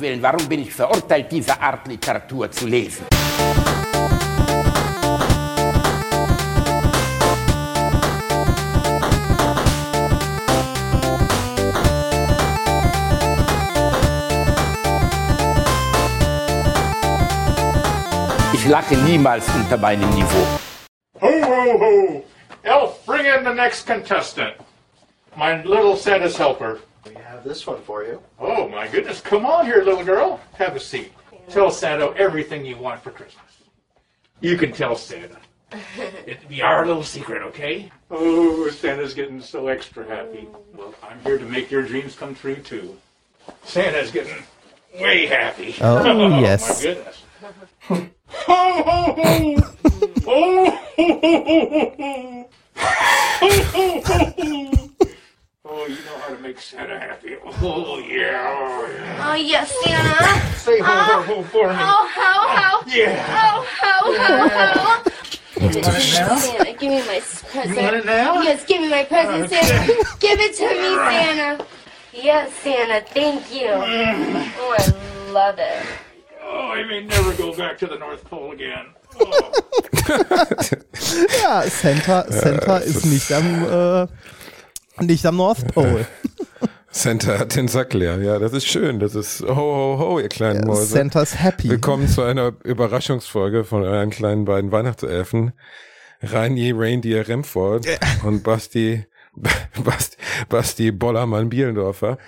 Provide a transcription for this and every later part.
Willen, warum bin ich verurteilt, diese Art Literatur zu lesen? Ich lache niemals unter meinem Niveau. Ho, ho, ho! Elf, bring in the next contestant. My little Santa's helper. We have this one for you. Oh, my goodness. Come on here, little girl. Have a seat. Tell Santa everything you want for Christmas. You can tell Santa. It'd be our little secret, okay? Oh, Santa's getting so extra happy. Well, I'm here to make your dreams come true, too. Santa's getting way happy. Oh, oh yes. my goodness. ho, ho, ho! Oh, ho, ho, ho, ho, ho! Oh, you know how to make Santa happy. Oh, yeah. Oh, yeah. Oh, yes, Santa. Say ho, ho, ho for me. Oh, how, how. Yeah. Oh, how, how, how. You want it now? Santa, give me my present. You want it now? Yes, give me my present, Okay. Santa. Give it to me, Santa. Yes, Santa, thank you. Mm. Oh, I love it. Oh, I may never go back to the North Pole again. Oh. Ja, Santa, Santa ist nicht am, äh, nicht am North Pole. Santa hat den Sack leer. Ja, das ist schön. Das ist ho, ho, ho, ihr kleinen Mäuse. Santa's happy. Willkommen zu einer Überraschungsfolge von euren kleinen beiden Weihnachtselfen. Reini Reindeer Remford und Basti, Basti, Basti Bollermann-Bielendorfer.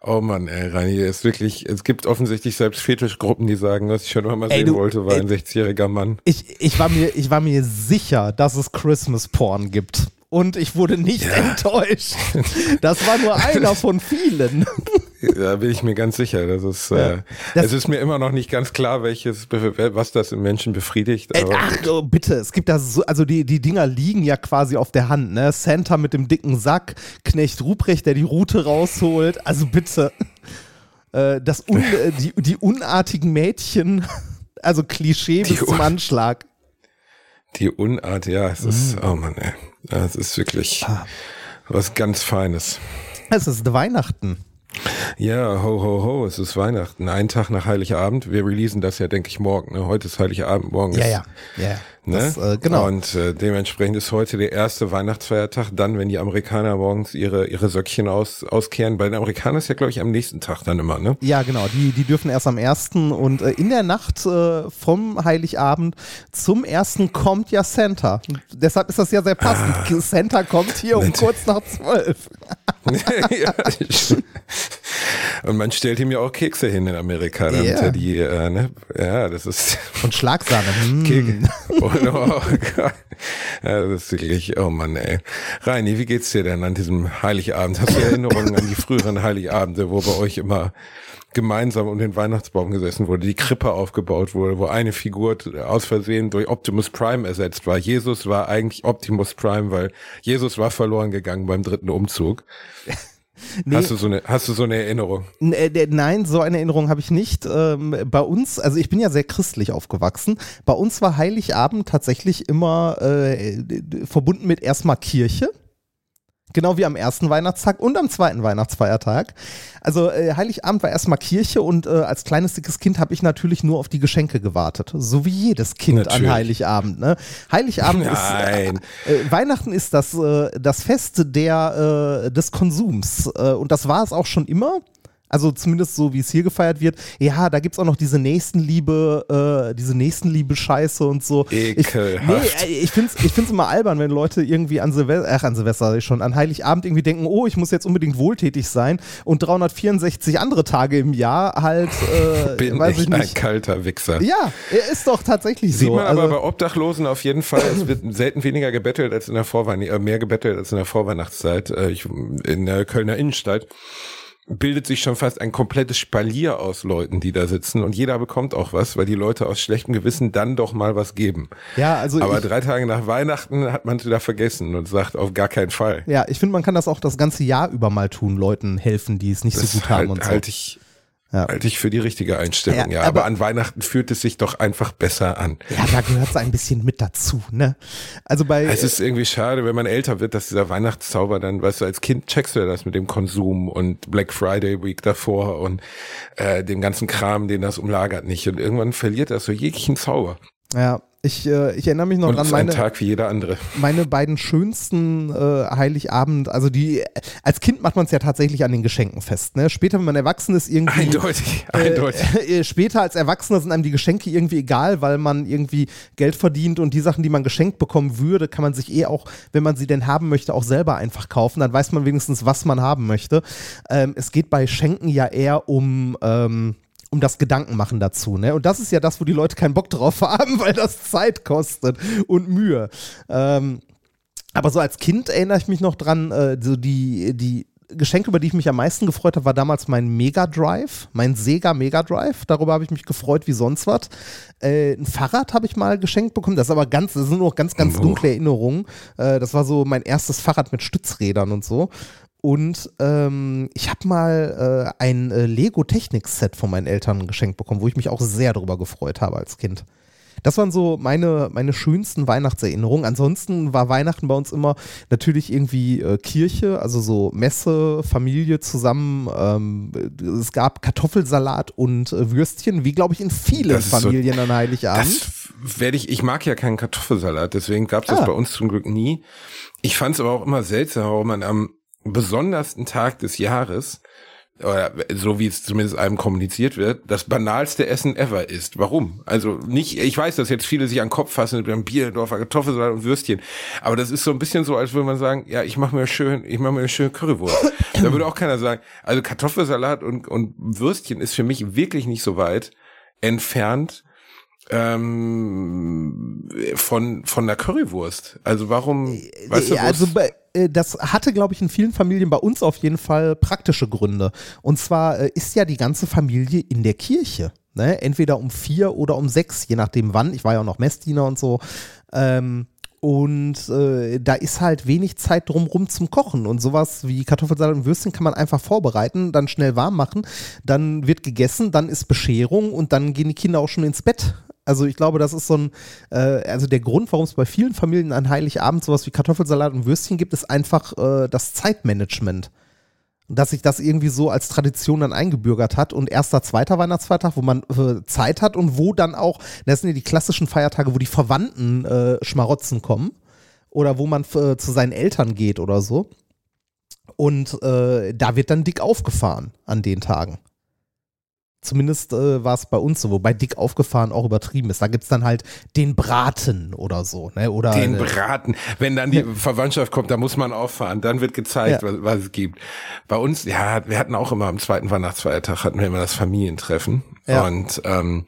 Oh Mann, ey, Reini, ist wirklich, es gibt offensichtlich selbst Fetischgruppen, die sagen, was ich schon immer mal Ey, sehen du- wollte, war ey. ein 60-jähriger Mann. Ich, ich, war mir, ich war mir sicher, dass es Christmas-Porn gibt. Und ich wurde nicht enttäuscht. Das war nur einer von vielen. Da bin ich mir ganz sicher. Das ist, äh, Das- es ist mir immer noch nicht ganz klar, welches, was das im Menschen befriedigt. Äh, Aber Ach, oh, bitte, es gibt da so, also die, die Dinger liegen ja quasi auf der Hand, ne? Santa mit dem dicken Sack, Knecht Ruprecht, der die Rute rausholt. Also bitte. Äh, das un, äh, die, die unartigen Mädchen, also Klischee bis Die zum un- Anschlag. Die Unart, ja, es ist, oh Mann, ey. Es ist wirklich Ah. was ganz Feines. Es ist Weihnachten. Ja, ho, ho, ho, es ist Weihnachten. Ein Tag nach Heiligabend. Wir releasen das ja, denke ich, morgen. Ne? Heute ist Heiligabend, morgen Ja, ist. ja. ja, ja. Ne? Das, äh, genau. Und äh, dementsprechend ist heute der erste Weihnachtsfeiertag, dann, wenn die Amerikaner morgens ihre, ihre Söckchen aus, auskehren. Bei den Amerikanern ist ja, glaube ich, am nächsten Tag dann immer, ne? Ja, genau. Die, die dürfen erst am ersten und äh, in der Nacht äh, vom Heiligabend zum ersten kommt ja Santa. Deshalb ist das ja sehr passend. Santa kommt hier um kurz nach zwölf. Ja, und man stellt ihm ja auch Kekse hin in Amerika, damit Ja. er die, äh, ne? Ja, das ist Und Schlagsahne. Mm. Und, oh Gott. Ja, das ist wirklich, oh Mann, ey. Reini, wie geht's dir denn an diesem Heiligabend? Hast du Erinnerungen an die früheren Heiligabende, wo bei euch immer gemeinsam um den Weihnachtsbaum gesessen wurde, die Krippe aufgebaut wurde, wo eine Figur aus Versehen durch Optimus Prime ersetzt war. Jesus war eigentlich Optimus Prime, weil Jesus war verloren gegangen beim dritten Umzug. Nee. Hast du so eine, hast du so eine Erinnerung? Äh, Nein, so eine Erinnerung habe ich nicht. Ähm, bei uns, also ich bin ja sehr christlich aufgewachsen. Bei uns war Heiligabend tatsächlich immer äh, verbunden mit erstmal Kirche. Genau wie am ersten Weihnachtstag und am zweiten Weihnachtsfeiertag. Also äh, Heiligabend war erstmal Kirche und äh, als kleines dickes Kind habe ich natürlich nur auf die Geschenke gewartet. So wie jedes Kind Natürlich. an Heiligabend. Ne? Heiligabend Nein. ist äh, Weihnachten ist das, äh, das Fest der, äh, des Konsums. Äh, und das war es auch schon immer. Also zumindest so, wie es hier gefeiert wird. Ja, da gibt's auch noch diese Nächstenliebe, äh, diese Nächstenliebe-Scheiße und so. Ich, Ekelhaft. nee, ich find's, ich find's immer albern, wenn Leute irgendwie an Silvester, ach, an Silvester schon, an Heiligabend irgendwie denken, oh, ich muss jetzt unbedingt wohltätig sein und 364 andere Tage im Jahr halt, äh, Bin weiß ich ich ein nicht. kalter Wichser. Ja, er ist doch tatsächlich Sieht so. man aber also, bei Obdachlosen auf jeden Fall, es wird selten weniger gebettelt als in der Vorweihnachtszeit, äh, mehr gebettelt als in der Vorweihnachtszeit. Äh, ich, in der Kölner Innenstadt bildet sich schon fast ein komplettes Spalier aus Leuten, die da sitzen und jeder bekommt auch was, weil die Leute aus schlechtem Gewissen dann doch mal was geben. ja, also Aber drei Tage nach Weihnachten hat man wieder vergessen und sagt auf gar keinen Fall. Ja, ich finde, man kann das auch das ganze Jahr über mal tun, Leuten helfen, die es nicht so Das gut haben halt, und so. halte ich, Ja. Halte ich für die richtige Einstellung, Ja, ja. Aber, aber- an Weihnachten fühlt es sich doch einfach besser an. Ja, da gehört es ein bisschen mit dazu, ne? Also bei Es ist irgendwie schade, wenn man älter wird, dass dieser Weihnachtszauber dann, weißt du, als Kind checkst du ja das mit dem Konsum und Black Friday Week davor und äh, dem ganzen Kram, den das umlagert nicht. Und irgendwann verliert das so jeglichen Zauber. ja, ich, äh, ich erinnere mich noch Und dran, meine, Tag wie jeder andere. meine beiden schönsten äh, Heiligabend, also die, als Kind macht man es ja tatsächlich an den Geschenken fest, ne? Später, wenn man erwachsen ist, irgendwie. Eindeutig, eindeutig. Äh, äh, später als Erwachsener sind einem die Geschenke irgendwie egal, weil man irgendwie Geld verdient und die Sachen, die man geschenkt bekommen würde, kann man sich eh auch, wenn man sie denn haben möchte, auch selber einfach kaufen. Dann weiß man wenigstens, was man haben möchte. Ähm, es geht bei Schenken ja eher um. Ähm, um das Gedankenmachen dazu, ne? Und das ist ja das, wo die Leute keinen Bock drauf haben, weil das Zeit kostet und Mühe. Ähm, aber so als Kind erinnere ich mich noch dran, äh, so die, die Geschenke, über die ich mich am meisten gefreut habe, war damals mein Mega Drive, mein Sega Mega Drive. Darüber habe ich mich gefreut wie sonst was. Äh, ein Fahrrad habe ich mal geschenkt bekommen. Das ist aber ganz, das sind nur noch ganz, ganz Oh. dunkle Erinnerungen. Äh, das war so mein erstes Fahrrad mit Stützrädern und so. Und ähm, ich habe mal äh, ein äh, Lego-Technik-Set von meinen Eltern geschenkt bekommen, wo ich mich auch sehr darüber gefreut habe als Kind. Das waren so meine, meine schönsten Weihnachtserinnerungen. Ansonsten war Weihnachten bei uns immer natürlich irgendwie äh, Kirche, also so Messe, Familie zusammen. Ähm, es gab Kartoffelsalat und äh, Würstchen, wie glaube ich in vielen Das ist so- Familien an Heiligabend. Das werde ich, ich mag ja keinen Kartoffelsalat, deswegen gab es das Ah. bei uns zum Glück nie. Ich fand es aber auch immer seltsam, warum man am besondersten Tag des Jahres, oder so wie es zumindest einem kommuniziert wird, das banalste Essen ever ist. Warum? Also nicht, ich weiß, dass jetzt viele sich an den Kopf fassen mit einem Bierdorfer Kartoffelsalat und Würstchen, aber das ist so ein bisschen so, als würde man sagen, ja, ich mache mir schön, ich mache mir eine schöne Currywurst. da würde auch keiner sagen, also Kartoffelsalat und, und Würstchen ist für mich wirklich nicht so weit entfernt ähm, von von der Currywurst. Also warum? Weißt du, also bei, das hatte, glaube ich, in vielen Familien, bei uns auf jeden Fall praktische Gründe. Und zwar äh, ist ja die ganze Familie in der Kirche. Ne? Entweder um vier oder um sechs, je nachdem wann. Ich war ja auch noch Messdiener und so. Ähm, und äh, da ist halt wenig Zeit drumrum zum Kochen. Und sowas wie Kartoffelsalat und Würstchen kann man einfach vorbereiten, dann schnell warm machen, dann wird gegessen, dann ist Bescherung und dann gehen die Kinder auch schon ins Bett. Also ich glaube, das ist so ein, äh, also der Grund, warum es bei vielen Familien an Heiligabend sowas wie Kartoffelsalat und Würstchen gibt, ist einfach äh, das Zeitmanagement. Dass sich das irgendwie so als Tradition dann eingebürgert hat und erster, zweiter Weihnachtsfeiertag, wo man äh, Zeit hat und wo dann auch, das sind ja die klassischen Feiertage, wo die Verwandten äh, Schmarotzen kommen oder wo man äh, zu seinen Eltern geht oder so. Und äh, da wird dann dick aufgefahren an den Tagen. Zumindest äh, war es bei uns so, wobei dick aufgefahren auch übertrieben ist. Da gibt es dann halt den Braten oder so. Ne? Oder den Braten. Wenn dann die Verwandtschaft kommt, da muss man auffahren. Dann wird gezeigt, Ja. was, was es gibt. Bei uns, ja, wir hatten auch immer am zweiten Weihnachtsfeiertag hatten wir immer das Familientreffen. Ja. Und ähm,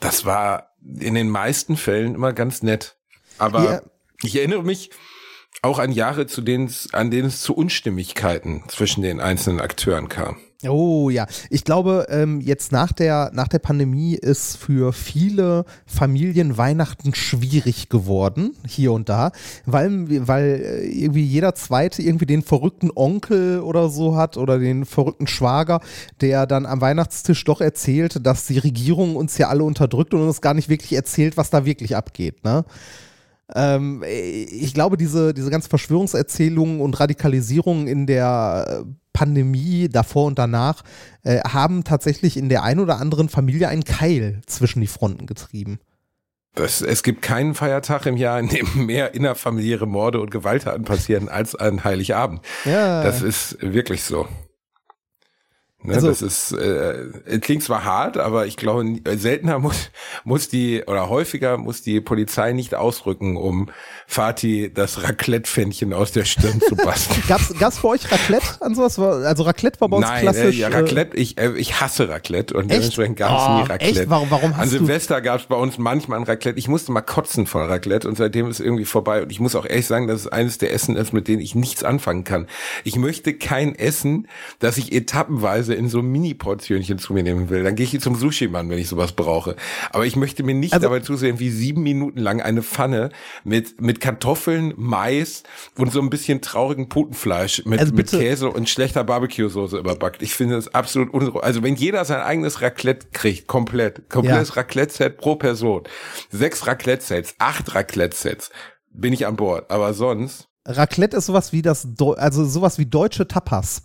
das war in den meisten Fällen immer ganz nett. Aber Ja. ich erinnere mich auch an Jahre, zu denen es, an denen es zu Unstimmigkeiten zwischen den einzelnen Akteuren kam. Oh ja, ich glaube, ähm, jetzt nach der, nach der Pandemie ist für viele Familien Weihnachten schwierig geworden, hier und da, weil, weil äh, irgendwie jeder Zweite irgendwie den verrückten Onkel oder so hat oder den verrückten Schwager, der dann am Weihnachtstisch doch erzählt, dass die Regierung uns ja alle unterdrückt und uns gar nicht wirklich erzählt, was da wirklich abgeht, ne? Ähm, ich glaube, diese, diese ganzen Verschwörungserzählungen und Radikalisierungen in der äh, Pandemie davor und danach äh, haben tatsächlich in der einen oder anderen Familie einen Keil zwischen die Fronten getrieben. Das, es gibt keinen Feiertag im Jahr, in dem mehr innerfamiliäre Morde und Gewalttaten passieren als an Heiligabend. Ja, Das ist wirklich so. Ne, Also- das ist, äh, klingt zwar hart, aber ich glaube, äh, seltener muss, muss die, oder häufiger muss die Polizei nicht ausrücken, um Fatih das Raclette-Pfännchen aus der Stirn zu basteln. gab's, gab's bei euch Raclette an sowas? Also Raclette war bei uns Nein, klassisch. äh, ja, Raclette, ich, äh, ich hasse Raclette und Echt? dementsprechend gab es Oh, nie Raclette. echt? Warum- warum An hast du- Silvester gab es bei uns manchmal ein Raclette. Ich musste mal kotzen von Raclette und seitdem ist irgendwie vorbei. Und ich muss auch ehrlich sagen, dass es eines der Essen ist, mit denen ich nichts anfangen kann. Ich möchte kein Essen, das ich etappenweise Käse in so Mini-Portionchen zu mir nehmen will, dann gehe ich zum Sushi-Mann, wenn ich sowas brauche. Aber ich möchte mir nicht Also- dabei zusehen, wie sieben Minuten lang eine Pfanne mit, mit Kartoffeln, Mais und so ein bisschen traurigen Putenfleisch mit, Also mit Käse und schlechter Barbecue-Soße überbackt. Ich finde das absolut unruhig. Also wenn jeder sein eigenes Raclette kriegt, komplett, komplettes Raclette-Set pro Person, sechs Raclette-Sets, acht Raclette-Sets, bin ich an Bord. Aber sonst, Raclette ist sowas wie das, Deu- also sowas wie deutsche Tapas.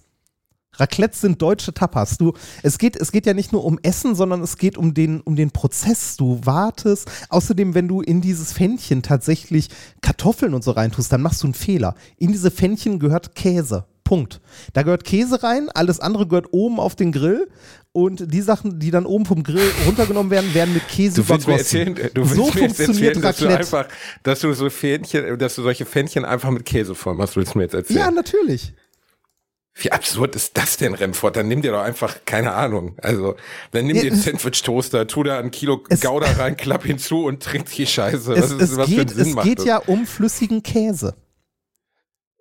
Raclette sind deutsche Tapas. Du, es geht, es geht ja nicht nur um Essen, sondern es geht um den, um den Prozess. Du wartest. Außerdem, wenn du in dieses Pfännchen tatsächlich Kartoffeln und so reintust, dann machst du einen Fehler. In diese Pfännchen gehört Käse. Punkt. Da gehört Käse rein, alles andere gehört oben auf den Grill und die Sachen, die dann oben vom Grill runtergenommen werden, werden mit Käse Du willst mir übergossen. erzählen, du willst so mir jetzt funktioniert erzählen, dass du einfach, dass du so Fähnchen, dass du solche Fännchen einfach mit Käse voll machst, willst du mir jetzt erzählen? ja, natürlich. Wie absurd ist das denn, Remford? Dann nimm dir doch einfach, keine Ahnung. Also, dann nimm Ja, dir einen Sandwich-Toaster, tu da ein Kilo Gouda rein, klapp hinzu und trink die Scheiße. Es, Was ist, es was für geht, einen Sinn es geht das? ja um flüssigen Käse.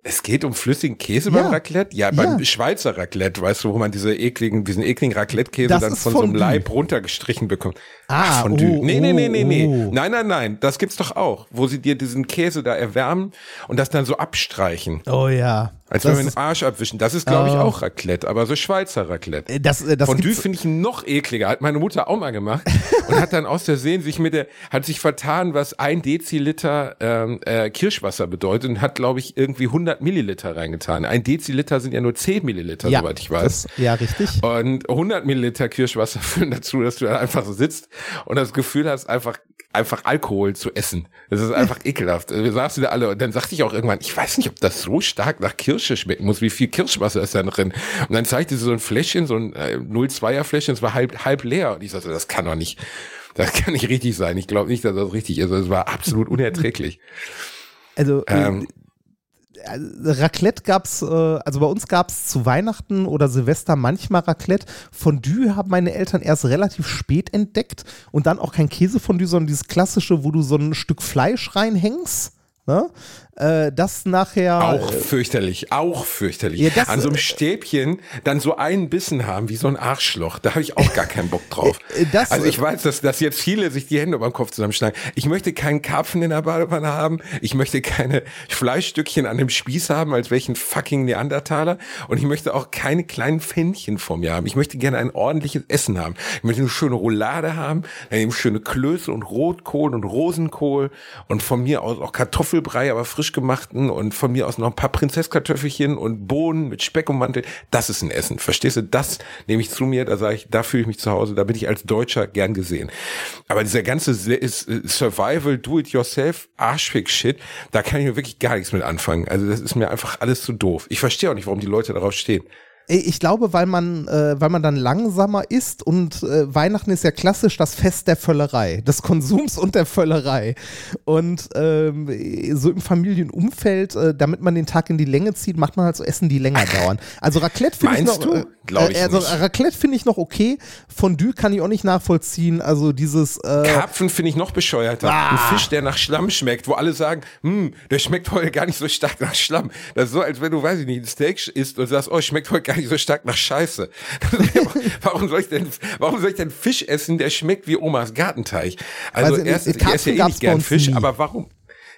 Es geht um flüssigen Käse Ja. beim Raclette? Ja, beim Ja. Schweizer Raclette, weißt du, wo man diese ekligen, diesen ekligen Raclette-Käse dann von so einem. Leib runtergestrichen bekommt. Ah, Ach, Fondue. oh, nee, nee, nee, nee, nee. oh. Nein, nein, nein. Das gibt's doch auch, wo sie dir diesen Käse da erwärmen und das dann so abstreichen. Oh ja. Als das wenn wir den Arsch abwischen. Das ist, glaube ich, Oh. auch Raclette, aber so Schweizer Raclette. das, äh, das Fondue finde ich noch ekliger. Hat meine Mutter auch mal gemacht und hat dann aus Versehen sich mit der, hat sich vertan, was ein Deziliter ähm, äh, Kirschwasser bedeutet und hat, glaube ich, irgendwie 100 Milliliter reingetan. Ein Deziliter sind ja nur 10 Milliliter, ja, soweit ich weiß. Das, ja, richtig. Und 100 Milliliter Kirschwasser führen dazu, dass du dann einfach so sitzt und das Gefühl hast, einfach einfach Alkohol zu essen. Das ist einfach ekelhaft. Wir saßen da alle und dann sagte ich auch irgendwann, ich weiß nicht, ob das so stark nach Kirsche schmecken muss, wie viel Kirschwasser ist da drin. Und dann zeigte sie so ein Fläschchen, so ein äh, 0,2er Fläschchen, es war halb, halb leer. Und ich sagte, das kann doch nicht, das kann nicht richtig sein. Ich glaube nicht, dass das richtig ist. Es war absolut unerträglich. Also, äh, Ähm, Raclette gab's, äh, also bei uns gab's zu Weihnachten oder Silvester manchmal Raclette. Fondue haben meine Eltern erst relativ spät entdeckt und dann auch kein Käsefondue, sondern dieses klassische, wo du so ein Stück Fleisch reinhängst. Ne? Äh, das nachher. Auch fürchterlich, auch fürchterlich. Ja, An so einem Stäbchen dann so einen Bissen haben, wie so ein Arschloch. Da habe ich auch gar keinen Bock drauf. Äh, das- also ich weiß, dass, dass jetzt viele sich die Hände über den Kopf zusammenschlagen. Ich möchte keinen Karpfen in der Badewanne haben. Ich möchte keine Fleischstückchen an dem Spieß haben, als welchen fucking Neandertaler. Und ich möchte auch keine kleinen Pfännchen vor mir haben. Ich möchte gerne ein ordentliches Essen haben. Ich möchte eine schöne Roulade haben, dann eben schöne Klöße und Rotkohl und Rosenkohl und von mir aus auch Kartoffelbrei, aber frisch gemachten und von mir aus noch ein paar Prinzesskartoffelchen und Bohnen mit Speck und Mantel. Das ist ein Essen. Verstehst du? Das nehme ich zu mir. Da sage ich, da fühle ich mich zu Hause. Da bin ich als Deutscher gern gesehen. Aber dieser ganze äh, Survival, Do-it-yourself, Arschfick-Shit, da kann ich mir wirklich gar nichts mit anfangen. Also das ist mir einfach alles zu doof. Ich verstehe auch nicht, warum die Leute darauf stehen. Ich glaube, weil man, äh, weil man dann langsamer isst und äh, Weihnachten ist ja klassisch das Fest der Völlerei, des Konsums und der Völlerei. Und ähm, so im Familienumfeld, äh, damit man den Tag in die Länge zieht, macht man halt so Essen, die länger dauern. Also Raclette finde ich noch, du? Glaub ich äh, also nicht. Raclette finde ich noch okay. Fondue kann ich auch nicht nachvollziehen. Also dieses äh, Karpfen finde ich noch bescheuerter. Ah. Ein Fisch, der nach Schlamm schmeckt, wo alle sagen, hm, der schmeckt heute gar nicht so stark nach Schlamm. Das ist so, als wenn du, weiß ich nicht, ein Steak isst und sagst, oh, schmeckt heute gar nicht so stark nach Scheiße. warum soll ich denn, warum soll ich denn Fisch essen, der schmeckt wie Omas Gartenteich? Also, Also, erst, äh, ich esse ja eh nicht gern Fisch, nie. aber warum?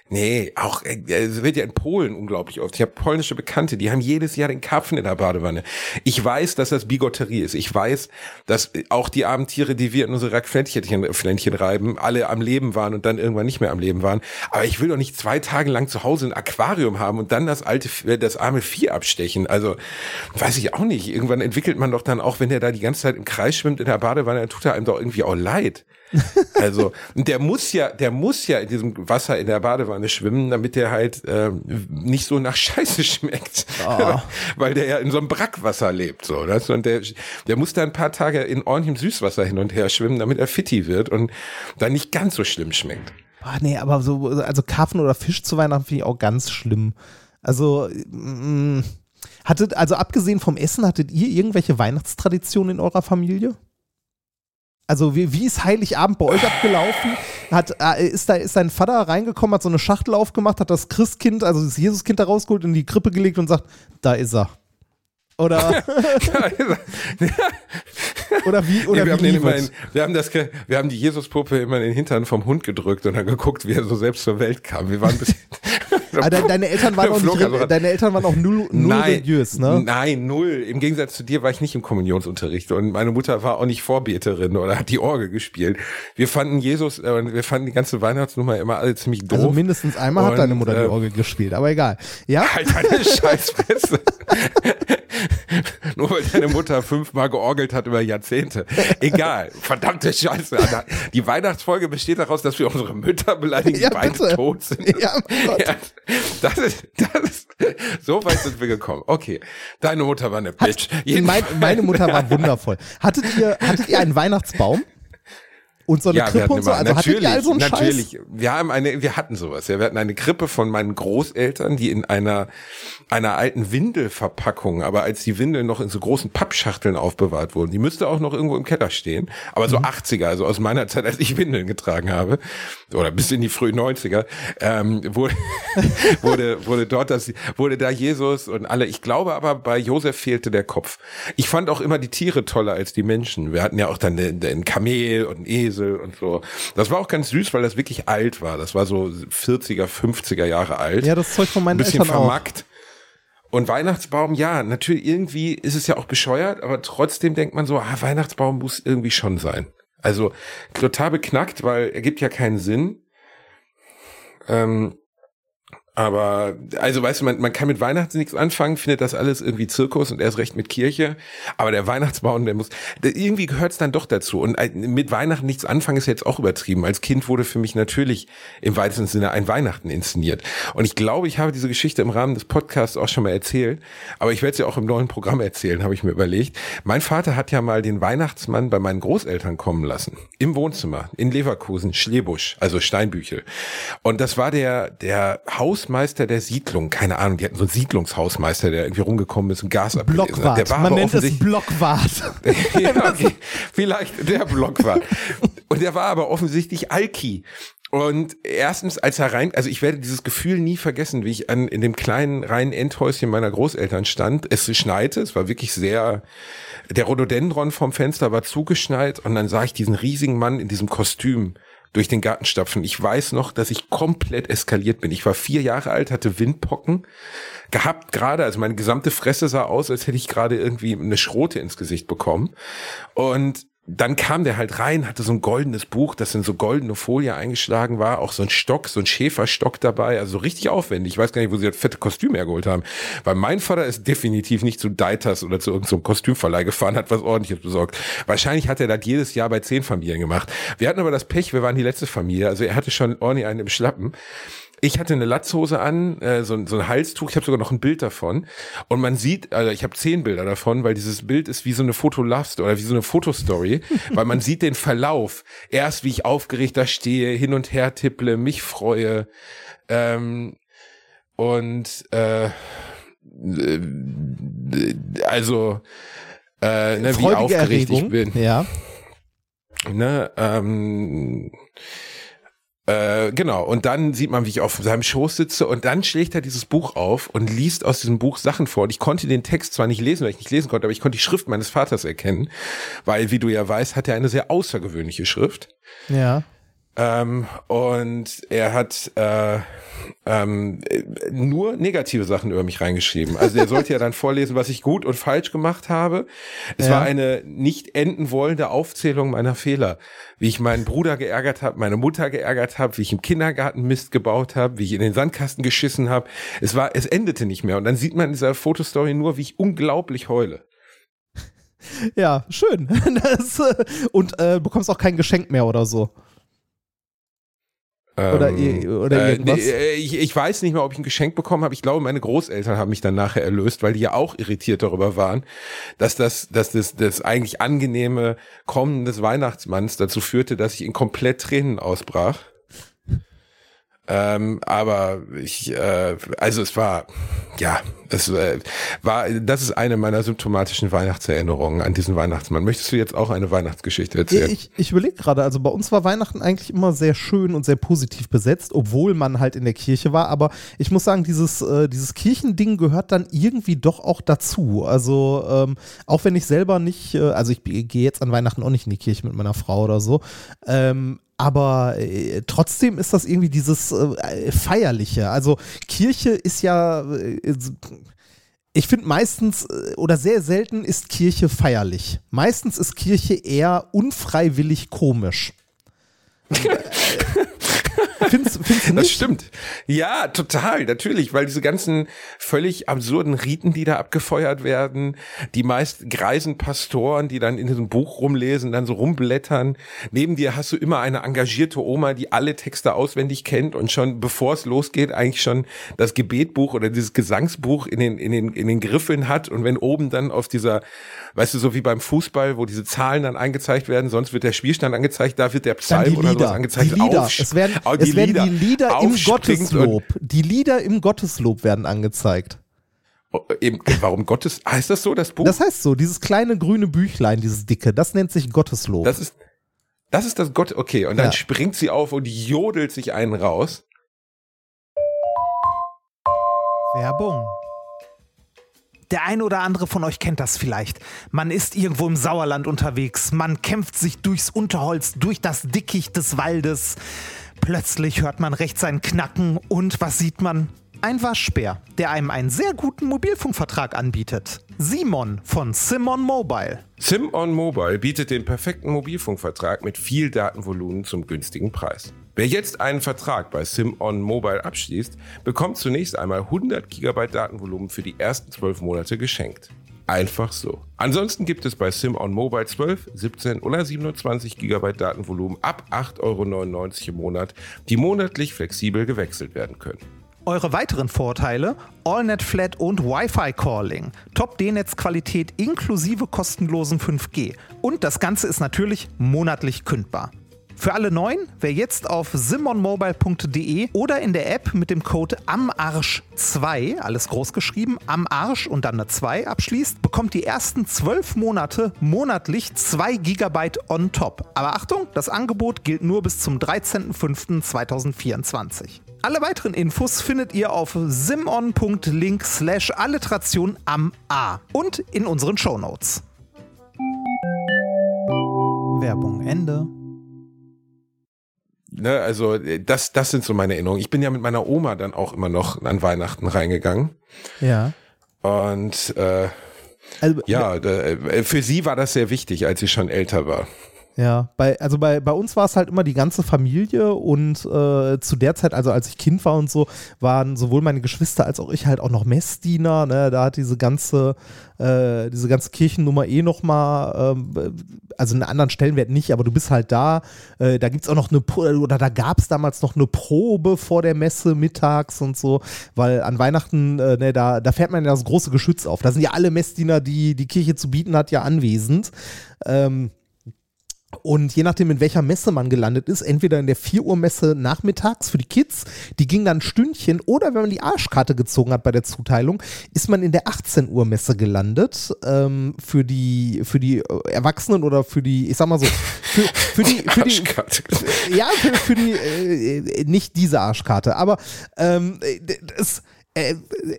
Nee, auch, äh, es wird ja in Polen unglaublich oft. Ich habe polnische Bekannte, die haben jedes Jahr den Karpfen in der Badewanne. Ich weiß, dass das Bigotterie ist. Ich weiß, dass auch die armen Tiere, die wir in unsere Racfländchen Fländchen reiben, alle am Leben waren und dann irgendwann nicht mehr am Leben waren. Aber ich will doch nicht zwei Tage lang zu Hause ein Aquarium haben und dann das alte, äh, das arme Vieh abstechen. Also, weiß ich auch nicht. Irgendwann entwickelt man doch dann auch, wenn der da die ganze Zeit im Kreis schwimmt in der Badewanne, dann tut er einem doch irgendwie auch leid. Also, der muss ja, der muss ja in diesem Wasser in der Badewanne schwimmen, damit der halt ähm, nicht so nach Scheiße schmeckt. Weil der ja in so einem Brackwasser lebt, so. Das, und der, der muss da ein paar Tage in ordentlichem Süßwasser hin und her schwimmen, damit er fitti wird und dann nicht ganz so schlimm schmeckt. Ah, nee, aber so, also Karpfen oder Fisch zu Weihnachten finde ich auch ganz schlimm. Also, mm, hattet, also abgesehen vom Essen, hattet ihr irgendwelche Weihnachtstraditionen in eurer Familie? Also, wie, wie ist Heiligabend bei euch abgelaufen? Hat, äh, ist, da, ist dein Vater reingekommen, hat so eine Schachtel aufgemacht, hat das Christkind, also das Jesuskind da rausgeholt, in die Krippe gelegt und sagt, da ist er. Oder, oder wie, oder nee, wir, haben wie immer es? in, wir haben das, wir haben die Jesuspuppe immer in den Hintern vom Hund gedrückt und dann geguckt, wie er so selbst zur Welt kam. Wir waren ein bisschen. Ah, de- deine Eltern waren auch nicht, also deine Eltern waren auch null, null religiös, ne? Nein, null. Im Gegensatz zu dir war ich nicht im Kommunionsunterricht und meine Mutter war auch nicht Vorbeterin oder hat die Orgel gespielt. Wir fanden Jesus, äh, wir fanden die ganze Weihnachtsnummer immer alle ziemlich doof. Also mindestens einmal hat Und, deine Mutter die äh, Orgel gespielt, aber egal. Ja? Halt deine Scheißfresse. Nur weil deine Mutter fünfmal georgelt hat über Jahrzehnte. Egal. Verdammte Scheiße. Alter. Die Weihnachtsfolge besteht daraus, dass wir unsere Mütter beleidigen, die Ja, beide bitte. tot sind. Ja. Ja, das ist, das ist, so weit sind wir gekommen. Okay. Deine Mutter war eine Bitch. Mein, meine Mutter war wundervoll. Hattet ihr, hattet ihr einen Weihnachtsbaum? Und so eine ja, wir Krippe hatten und so? immer, Also hattet natürlich, ihr all natürlich. Scheiß? Wir haben eine, wir hatten sowas. Ja, wir hatten eine Krippe von meinen Großeltern, die in einer einer alten Windelverpackung, aber als die Windeln noch in so großen Pappschachteln aufbewahrt wurden, die müsste auch noch irgendwo im Keller stehen, aber Mhm. so 80er, also aus meiner Zeit, als ich Windeln getragen habe, oder bis in die frühen 90er, ähm, wurde, wurde, wurde dort das, wurde da Jesus und alle, ich glaube aber bei Josef fehlte der Kopf. Ich fand auch immer die Tiere toller als die Menschen. Wir hatten ja auch dann den, den Kamel und einen Esel und so. Das war auch ganz süß, weil das wirklich alt war. Das war so 40er, 50er Jahre alt Ja, das Zeug von meinen ein bisschen Eltern auch. vermackt. Und Weihnachtsbaum, ja, natürlich irgendwie ist es ja auch bescheuert, aber trotzdem denkt man so, ah, Weihnachtsbaum muss irgendwie schon sein. Also total beknackt, weil er gibt ja keinen Sinn. Ähm, aber, also weißt du, man, man kann mit Weihnachten nichts anfangen, findet das alles irgendwie Zirkus und erst recht mit Kirche. Aber der Weihnachtsbaum, der muss, der, irgendwie gehört es dann doch dazu. Und äh, mit Weihnachten nichts anfangen ist jetzt auch übertrieben. Als Kind wurde für mich natürlich im weitesten Sinne ein Weihnachten inszeniert. Und ich glaube, ich habe diese Geschichte im Rahmen des Podcasts auch schon mal erzählt. Aber ich werde sie auch im neuen Programm erzählen, habe ich mir überlegt. Mein Vater hat ja mal den Weihnachtsmann bei meinen Großeltern kommen lassen. Im Wohnzimmer, in Leverkusen, Schlebusch, also Steinbüchel. Und das war der, der Hausmeister der Siedlung. Keine Ahnung, die hatten so einen Siedlungshausmeister, der irgendwie rumgekommen ist und Gas abgelesen hat. Blockwart. Der war Man nennt es Blockwart. ja, okay. Vielleicht der Block war. Und der war aber offensichtlich Alki. Und erstens, als er rein, also ich werde dieses Gefühl nie vergessen, wie ich an, in dem kleinen reinen Endhäuschen meiner Großeltern stand. Es schneite, es war wirklich sehr, der Rhododendron vom Fenster war zugeschneit und dann sah ich diesen riesigen Mann in diesem Kostüm durch den Garten stapfen. Ich weiß noch, dass ich komplett eskaliert bin. Ich war vier Jahre alt, hatte Windpocken gehabt gerade, also meine gesamte Fresse sah aus, als hätte ich gerade irgendwie eine Schrote ins Gesicht bekommen. Und dann kam der halt rein, hatte so ein goldenes Buch, das in so goldene Folie eingeschlagen war, auch so ein Stock, so ein Schäferstock dabei, also so richtig aufwendig. Ich weiß gar nicht, wo sie das fette Kostüm hergeholt haben. Weil mein Vater ist definitiv nicht zu Deitas oder zu irgendeinem Kostümverleih gefahren, hat was ordentliches besorgt. Wahrscheinlich hat er das jedes Jahr bei zehn Familien gemacht. Wir hatten aber das Pech, wir waren die letzte Familie, also er hatte schon ordentlich einen im Schlappen. Ich hatte eine Latzhose an, äh, so, ein- so ein Halstuch, ich habe sogar noch ein Bild davon. Und man sieht, also ich habe zehn Bilder davon, weil dieses Bild ist wie so eine Fotolast oder wie so eine Fotostory, weil man sieht den Verlauf. Erst wie ich aufgeregt da stehe, hin und her tipple, mich freue. Ähm, und äh, äh, also äh, ne, wie aufgeregt ich Erregung. bin. Ja. Ne, ähm, äh, genau, und dann sieht man, wie ich auf seinem Schoß sitze und dann schlägt er dieses Buch auf und liest aus diesem Buch Sachen vor. Und ich konnte den Text zwar nicht lesen, weil ich nicht lesen konnte, aber ich konnte die Schrift meines Vaters erkennen, weil, wie du ja weißt, hat er eine sehr außergewöhnliche Schrift. Ja. Ähm, und er hat äh, ähm, äh, nur negative Sachen über mich reingeschrieben. Also er sollte ja dann vorlesen, was ich gut und falsch gemacht habe. Es Ja. war eine nicht enden wollende Aufzählung meiner Fehler. Wie ich meinen Bruder geärgert habe, meine Mutter geärgert habe, wie ich im Kindergarten Mist gebaut habe, wie ich in den Sandkasten geschissen habe. Es war, es endete nicht mehr. Und dann sieht man in dieser Fotostory nur, wie ich unglaublich heule. Ja, schön. Das, äh, und äh, bekommst auch kein Geschenk mehr oder so. Oder i- oder äh, irgendwas? äh, ich, ich weiß nicht mehr, ob ich ein Geschenk bekommen habe. Ich glaube, meine Großeltern haben mich dann nachher erlöst, weil die ja auch irritiert darüber waren, dass das, dass das, das eigentlich angenehme Kommen des Weihnachtsmanns dazu führte, dass ich in komplett Tränen ausbrach. Ähm, aber ich, äh, also es war, ja, es äh, war, das ist eine meiner symptomatischen Weihnachtserinnerungen an diesen Weihnachtsmann. Möchtest du jetzt auch eine Weihnachtsgeschichte erzählen? Ich, ich überlege gerade, also bei uns war Weihnachten eigentlich immer sehr schön und sehr positiv besetzt, obwohl man halt in der Kirche war. Aber ich muss sagen, dieses, äh, dieses Kirchending gehört dann irgendwie doch auch dazu. Also ähm, auch wenn ich selber nicht, äh, also ich gehe jetzt an Weihnachten auch nicht in die Kirche mit meiner Frau oder so. Ähm, aber äh, trotzdem ist das irgendwie dieses äh, Feierliche. Also Kirche ist ja, äh, ich finde meistens äh, oder sehr selten ist Kirche feierlich. Meistens ist Kirche eher unfreiwillig komisch. findest, findest du nicht? Das stimmt. Ja, total, natürlich, weil diese ganzen völlig absurden Riten, die da abgefeuert werden, die meist greisen Pastoren, die dann in diesem Buch rumlesen, dann so rumblättern. Neben dir hast du immer eine engagierte Oma, die alle Texte auswendig kennt und schon bevor es losgeht, eigentlich schon das Gebetbuch oder dieses Gesangsbuch in den, in den, in den Griffeln hat. Und wenn oben dann auf dieser, weißt du, so wie beim Fußball, wo diese Zahlen dann angezeigt werden, sonst wird der Spielstand angezeigt, da wird der Psalm oder sowas Lieder. angezeigt. Die Lieder. Es werden, Oh, es werden die Lieder im Gotteslob. Die Lieder im Gotteslob werden angezeigt. Oh, Eben, warum Gottes, heißt das so, das Buch? Das heißt so, dieses kleine grüne Büchlein, dieses dicke, das nennt sich Gotteslob. Das ist, das ist das Gott, okay. Und dann Ja. springt sie auf und jodelt sich einen raus. Werbung. Der eine oder andere von euch kennt das vielleicht. Man ist irgendwo im Sauerland unterwegs, man kämpft sich durchs Unterholz, durch das Dickicht des Waldes. Plötzlich hört man rechts ein Knacken und was sieht man? Ein Waschbär, der einem einen sehr guten Mobilfunkvertrag anbietet. Simon von Simon Mobile. SimOn Mobile bietet den perfekten Mobilfunkvertrag mit viel Datenvolumen zum günstigen Preis. Wer jetzt einen Vertrag bei SimOn Mobile abschließt, bekommt zunächst einmal 100 GB Datenvolumen für die ersten 12 Monate geschenkt. Einfach so. Ansonsten gibt es bei SimOn Mobile 12, 17 oder 27 GB Datenvolumen ab 8,99 Euro im Monat, die monatlich flexibel gewechselt werden können. Eure weiteren Vorteile: AllNet Flat und Wi-Fi Calling, Top D-Netz-Qualität inklusive kostenlosen 5G und das Ganze ist natürlich monatlich kündbar. Für alle Neuen, wer jetzt auf simonmobile.de oder in der App mit dem Code AMARSCH2, alles groß geschrieben, am Arsch und dann eine 2 abschließt, bekommt die ersten 12 Monate monatlich 2 GB on top. Aber Achtung, das Angebot gilt nur bis zum 13.05.2024. Alle weiteren Infos findet ihr auf simon.link slash alliteration am A und in unseren Shownotes. Werbung Ende. Ne, also äh, das, das sind so meine Erinnerungen. Ich bin ja mit meiner Oma dann auch immer noch an Weihnachten reingegangen. ja. Und äh, Also, ja, äh, für sie war das sehr wichtig, als sie schon älter war. Ja, bei, also bei, bei uns war es halt immer die ganze Familie und äh, zu der Zeit, also als ich Kind war und so, waren sowohl meine Geschwister als auch ich halt auch noch Messdiener. Ne? Da hat diese ganze, äh, diese ganze Kirchennummer eh nochmal, ähm, also einen anderen Stellenwert nicht, aber du bist halt da. Äh, da gibt es auch noch eine, oder da gab es damals noch eine Probe vor der Messe mittags und so, weil an Weihnachten, äh, ne, da, da fährt man ja das große Geschütz auf. Da sind ja alle Messdiener, die die Kirche zu bieten hat, ja anwesend. Ähm, und je nachdem, in welcher Messe man gelandet ist, entweder in der 4 Uhr Messe nachmittags für die Kids, die ging dann ein Stündchen, oder wenn man die Arschkarte gezogen hat bei der Zuteilung, ist man in der 18 Uhr Messe gelandet ähm, für die für die äh, Erwachsenen oder für die, ich sag mal so, für, für die für die Arschkarte. ja, für, für die, äh, nicht diese Arschkarte, aber ähm, das, äh,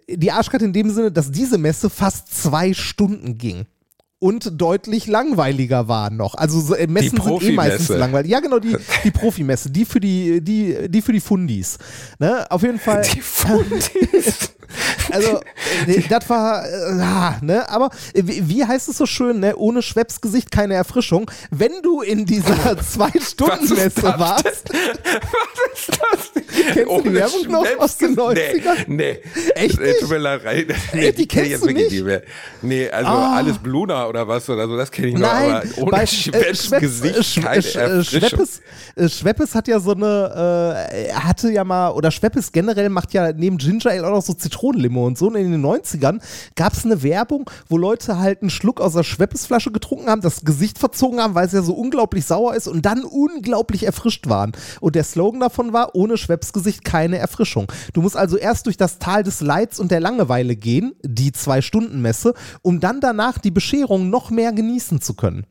die Arschkarte in dem Sinne, dass diese Messe fast zwei Stunden ging. Und deutlich langweiliger war noch. Also so, äh, Messen sind eh meistens langweilig. Ja, genau, die, die Profimesse, die für die, die, die für die Fundis. Ne? Auf jeden Fall. Die Fundis. Also, äh, das war, äh, ah, ne, aber äh, wie, heißt es so schön, ne, ohne Schwepps-Gesicht keine Erfrischung. Wenn du in dieser Zwei-Stunden-Messe warst, Was ist das? Kennst du die Werbung noch aus den 90ern? Nee, nee. Echt nicht? Tut mir leid. Nee, die kennst du wirklich nicht? mehr. Nee, also Ah. alles Bluna oder was oder so, das kenne ich noch, Nein, aber ohne bei Schwepps Schweppes- Gesicht äh, Schwe- keine Sch- Erfrischung. Schweppes, Schweppes hat ja so eine, äh, er hatte ja mal, oder Schweppes generell macht ja neben Ginger Ale auch noch so Zitronenlimo und so. Und in den 90ern gab es eine Werbung, wo Leute halt einen Schluck aus der Schweppes-Flasche getrunken haben, das Gesicht verzogen haben, weil es ja so unglaublich sauer ist und dann unglaublich erfrischt waren. Und der Slogan davon war, ohne Schweppes Schnöpsgesicht keine Erfrischung. Du musst also erst durch das Tal des Leids und der Langeweile gehen, die Zwei-Stunden-Messe, um dann danach die Bescherung noch mehr genießen zu können.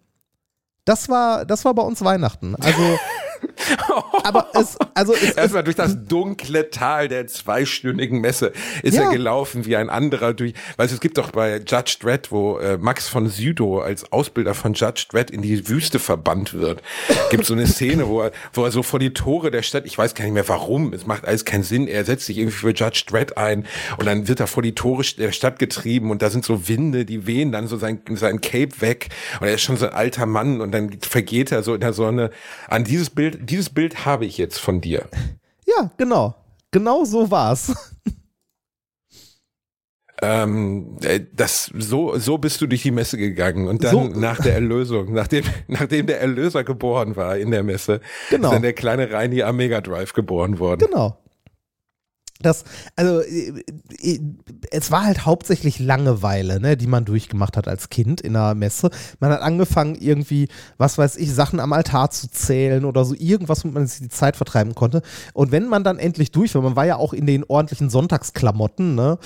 Das war, das war bei uns Weihnachten. Also, aber es, also es, Erstmal durch das dunkle Tal der zweistündigen Messe ist Ja. er gelaufen wie ein anderer durch. Weißt du, es gibt doch bei Judge Dredd, wo äh, Max von Sydow als Ausbilder von Judge Dredd in die Wüste verbannt wird. Gibt so eine Szene, wo er, wo er so vor die Tore der Stadt, ich weiß gar nicht mehr warum, es macht alles keinen Sinn, er setzt sich irgendwie für Judge Dredd ein und dann wird er vor die Tore der Stadt getrieben und da sind so Winde, die wehen dann so sein, sein Cape weg und er ist schon so ein alter Mann und dann vergeht er so in der Sonne. An dieses Bild, dieses Bild habe ich jetzt von dir. ja, genau. Genau so war's. Ähm, äh, das so so bist du durch die Messe gegangen und dann So- nach der Erlösung, nachdem nachdem der Erlöser geboren war in der Messe, Genau. ist dann der kleine Reini am Mega Drive geboren worden. Genau. Das, also, äh, äh, es war halt hauptsächlich Langeweile, ne, die man durchgemacht hat als Kind in der Messe. Man hat angefangen, irgendwie, was weiß ich, Sachen am Altar zu zählen oder so, irgendwas, womit man sich die Zeit vertreiben konnte. Und wenn man dann endlich durch war, man war ja auch in den ordentlichen Sonntagsklamotten, ne,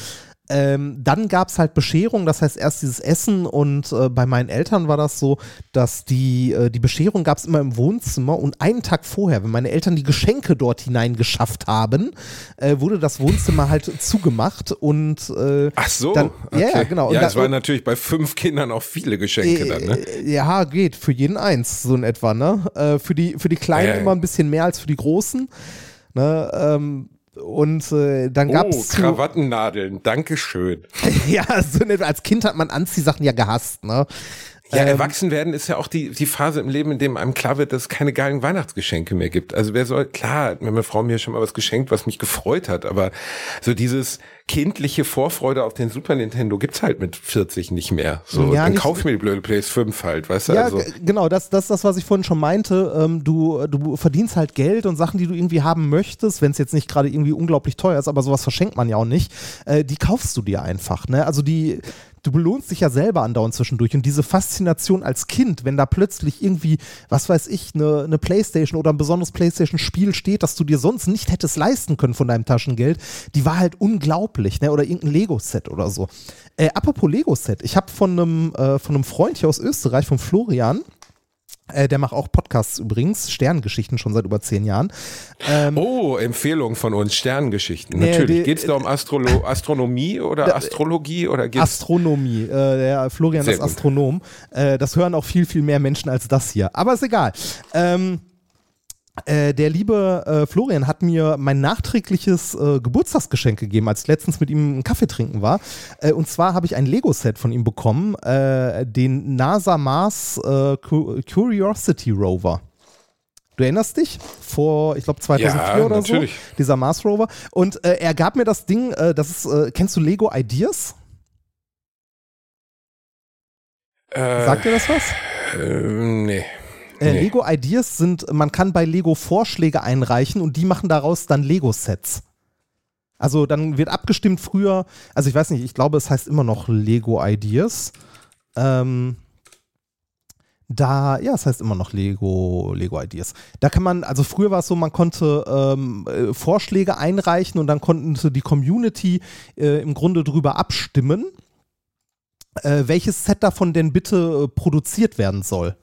ähm, dann gab es halt Bescherung, das heißt erst dieses Essen und äh, bei meinen Eltern war das so, dass die, äh, die Bescherung gab es immer im Wohnzimmer und einen Tag vorher, wenn meine Eltern die Geschenke dort hinein geschafft haben, äh, wurde das Wohnzimmer halt zugemacht und äh, Ach so, Dann- okay. ja, genau. Ja, es waren natürlich bei fünf Kindern auch viele Geschenke dann, ne? äh, Ja, geht. Für jeden eins, so in etwa, ne? Äh, für, die, für die Kleinen Ja, ja. immer ein bisschen mehr als für die Großen. Ne? Ähm, und äh, dann gab Oh, es Krawattennadeln, Dankeschön. ja, so in etwa, als Kind hat man Anziehsachen ja gehasst, ne? Ja, Ähm, erwachsen werden ist ja auch die, die Phase im Leben, in dem einem klar wird, dass es keine geilen Weihnachtsgeschenke mehr gibt. Also wer soll, klar, hat mir meine Frau mir schon mal was geschenkt, was mich gefreut hat, aber so dieses kindliche Vorfreude auf den Super Nintendo gibt's halt mit 40 nicht mehr. So, Ja, dann nicht- kauf ich mir die blöde PS 5 halt, weißt du? Ja, also, genau, das, das ist das, was ich vorhin schon meinte. Ähm, du, du verdienst halt Geld und Sachen, die du irgendwie haben möchtest, wenn es jetzt nicht gerade irgendwie unglaublich teuer ist, aber sowas verschenkt man ja auch nicht, äh, die kaufst du dir einfach. Ne? Also die, du belohnst dich ja selber andauernd zwischendurch und diese Faszination als Kind, wenn da plötzlich irgendwie, was weiß ich, eine, eine Playstation oder ein besonderes Playstation-Spiel steht, das du dir sonst nicht hättest leisten können von deinem Taschengeld, die war halt unglaublich, ne? oder irgendein Lego-Set oder so. Äh, apropos Lego-Set, ich habe von äh, von einem Freund hier aus Österreich, von Florian, äh, der macht auch Podcasts übrigens, Sterngeschichten schon seit über zehn Jahren. Ähm, oh, Empfehlung von uns, Sterngeschichten. Nee, Natürlich. die- geht's da um Astrolo Astronomie oder Astrologie oder geht's Astronomie. Äh, der Florian Sehr ist. Astronom. Äh, das hören auch viel, viel mehr Menschen als das hier. Aber ist egal. Ähm, äh, der liebe äh, Florian hat mir mein nachträgliches äh, Geburtstagsgeschenk gegeben, als ich letztens mit ihm einen Kaffee trinken war. Äh, und zwar habe ich ein Lego-Set von ihm bekommen, äh, den NASA Mars äh, Cu- Curiosity Rover. Du erinnerst dich? Vor, ich glaube, 2004 Ja, oder natürlich. so. Dieser Mars Rover. Und er gab mir das Ding, das ist, kennst du Lego Ideas? Sagt dir das was? nee. Äh, Nee. Lego Ideas sind, man kann bei Lego Vorschläge einreichen und die machen daraus dann Lego-Sets. Also dann wird abgestimmt früher, also ich weiß nicht, ich glaube, es heißt immer noch Lego Ideas. Ähm, da, ja, es heißt immer noch Lego, Lego Ideas. Da kann man, also früher war es so, man konnte ähm, äh, Vorschläge einreichen und dann konnten so die Community äh, im Grunde drüber abstimmen, äh, welches Set davon denn bitte äh, produziert werden soll.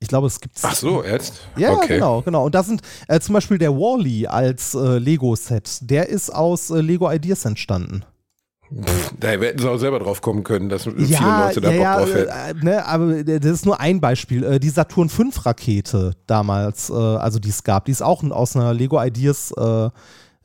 Ich glaube, es gibt Ach so, jetzt? ja, okay. genau, genau. Und da sind äh, zum Beispiel der Wally als äh, Lego-Set, der ist aus äh, Lego Ideas entstanden. Pff, da hätten sie auch selber drauf kommen können, dass viele Leute da ja, Bock drauf hätten. äh, ne, aber äh, das ist nur ein Beispiel. Äh, die Saturn 5 Rakete damals, also die es gab, die ist auch aus einer Lego Ideas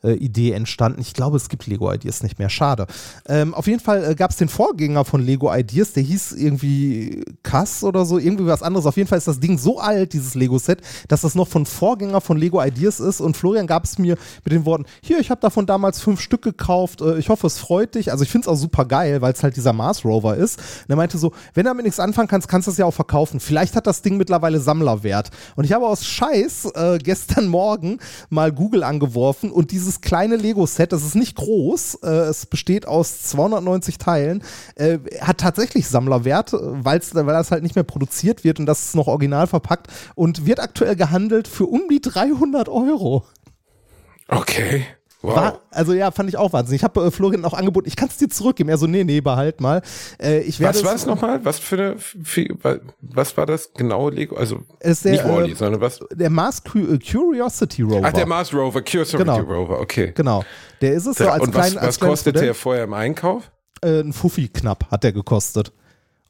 äh, Idee entstanden. Ich glaube, es gibt Lego Ideas nicht mehr. Schade. Ähm, auf jeden Fall äh, gab es den Vorgänger von Lego Ideas, der hieß irgendwie Kass oder so, irgendwie was anderes. Auf jeden Fall ist das Ding so alt, dieses Lego-Set, dass das noch von Vorgänger von Lego Ideas ist. Und Florian gab es mir mit den Worten: Hier, ich habe davon damals fünf Stück gekauft. Äh, ich hoffe, es freut dich. Also, ich finde es auch super geil, weil es halt dieser Mars Rover ist. Und er meinte so: Wenn du damit nichts anfangen kannst, kannst du es ja auch verkaufen. Vielleicht hat das Ding mittlerweile Sammlerwert. Und ich habe aus Scheiß äh, gestern Morgen mal Google angeworfen und dieses kleine Lego-Set, das ist nicht groß, äh, es besteht aus 290 Teilen, äh, hat tatsächlich Sammlerwert, äh, weil's, weil das halt nicht mehr produziert wird und das ist noch original verpackt und wird aktuell gehandelt für um die 300 Euro. Okay. Wow. War, also ja, fand ich auch wahnsinnig. Ich habe äh, Florian auch angeboten, ich kann es dir zurückgeben. Er so, nee, nee, behalt mal. Äh, ich werde was war es- nochmal? Was für eine, für, was war das genaue Lego? Also der, nicht Wally, äh, sondern was? Der Mars äh, Curiosity Rover. Ach, der Mars Rover, Curiosity Genau. Rover, okay. Genau. Der ist es so als Und was, klein, als was kleines kostete der vorher im Einkauf? Äh, ein Fuffi knapp hat der gekostet.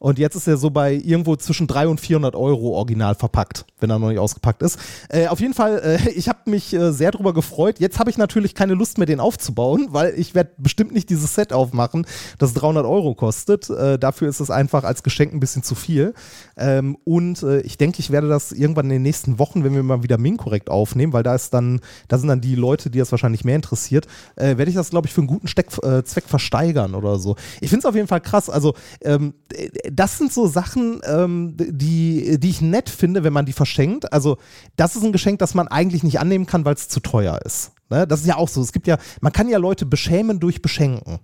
Und jetzt ist er so bei irgendwo zwischen 300 und 400 Euro original verpackt, wenn er noch nicht ausgepackt ist. Äh, auf jeden Fall, äh, ich habe mich äh, sehr drüber gefreut. Jetzt habe ich natürlich keine Lust mehr, den aufzubauen, weil ich werde bestimmt nicht dieses Set aufmachen, das 300 Euro kostet. Äh, dafür ist es einfach als Geschenk ein bisschen zu viel. Ähm, und äh, ich denke, ich werde das irgendwann in den nächsten Wochen, wenn wir mal wieder Min-korrekt aufnehmen, weil da ist dann, da sind dann die Leute, die das wahrscheinlich mehr interessiert, äh, werde ich das, glaube ich, für einen guten Steck, Zweck versteigern oder so. Ich finde es auf jeden Fall krass. Also, ähm, äh, das sind so Sachen, ähm, die, die ich nett finde, wenn man die verschenkt. Also, das ist ein Geschenk, das man eigentlich nicht annehmen kann, weil es zu teuer ist. Ne? Das ist ja auch so. Es gibt ja, man kann ja Leute beschämen durch Beschenken.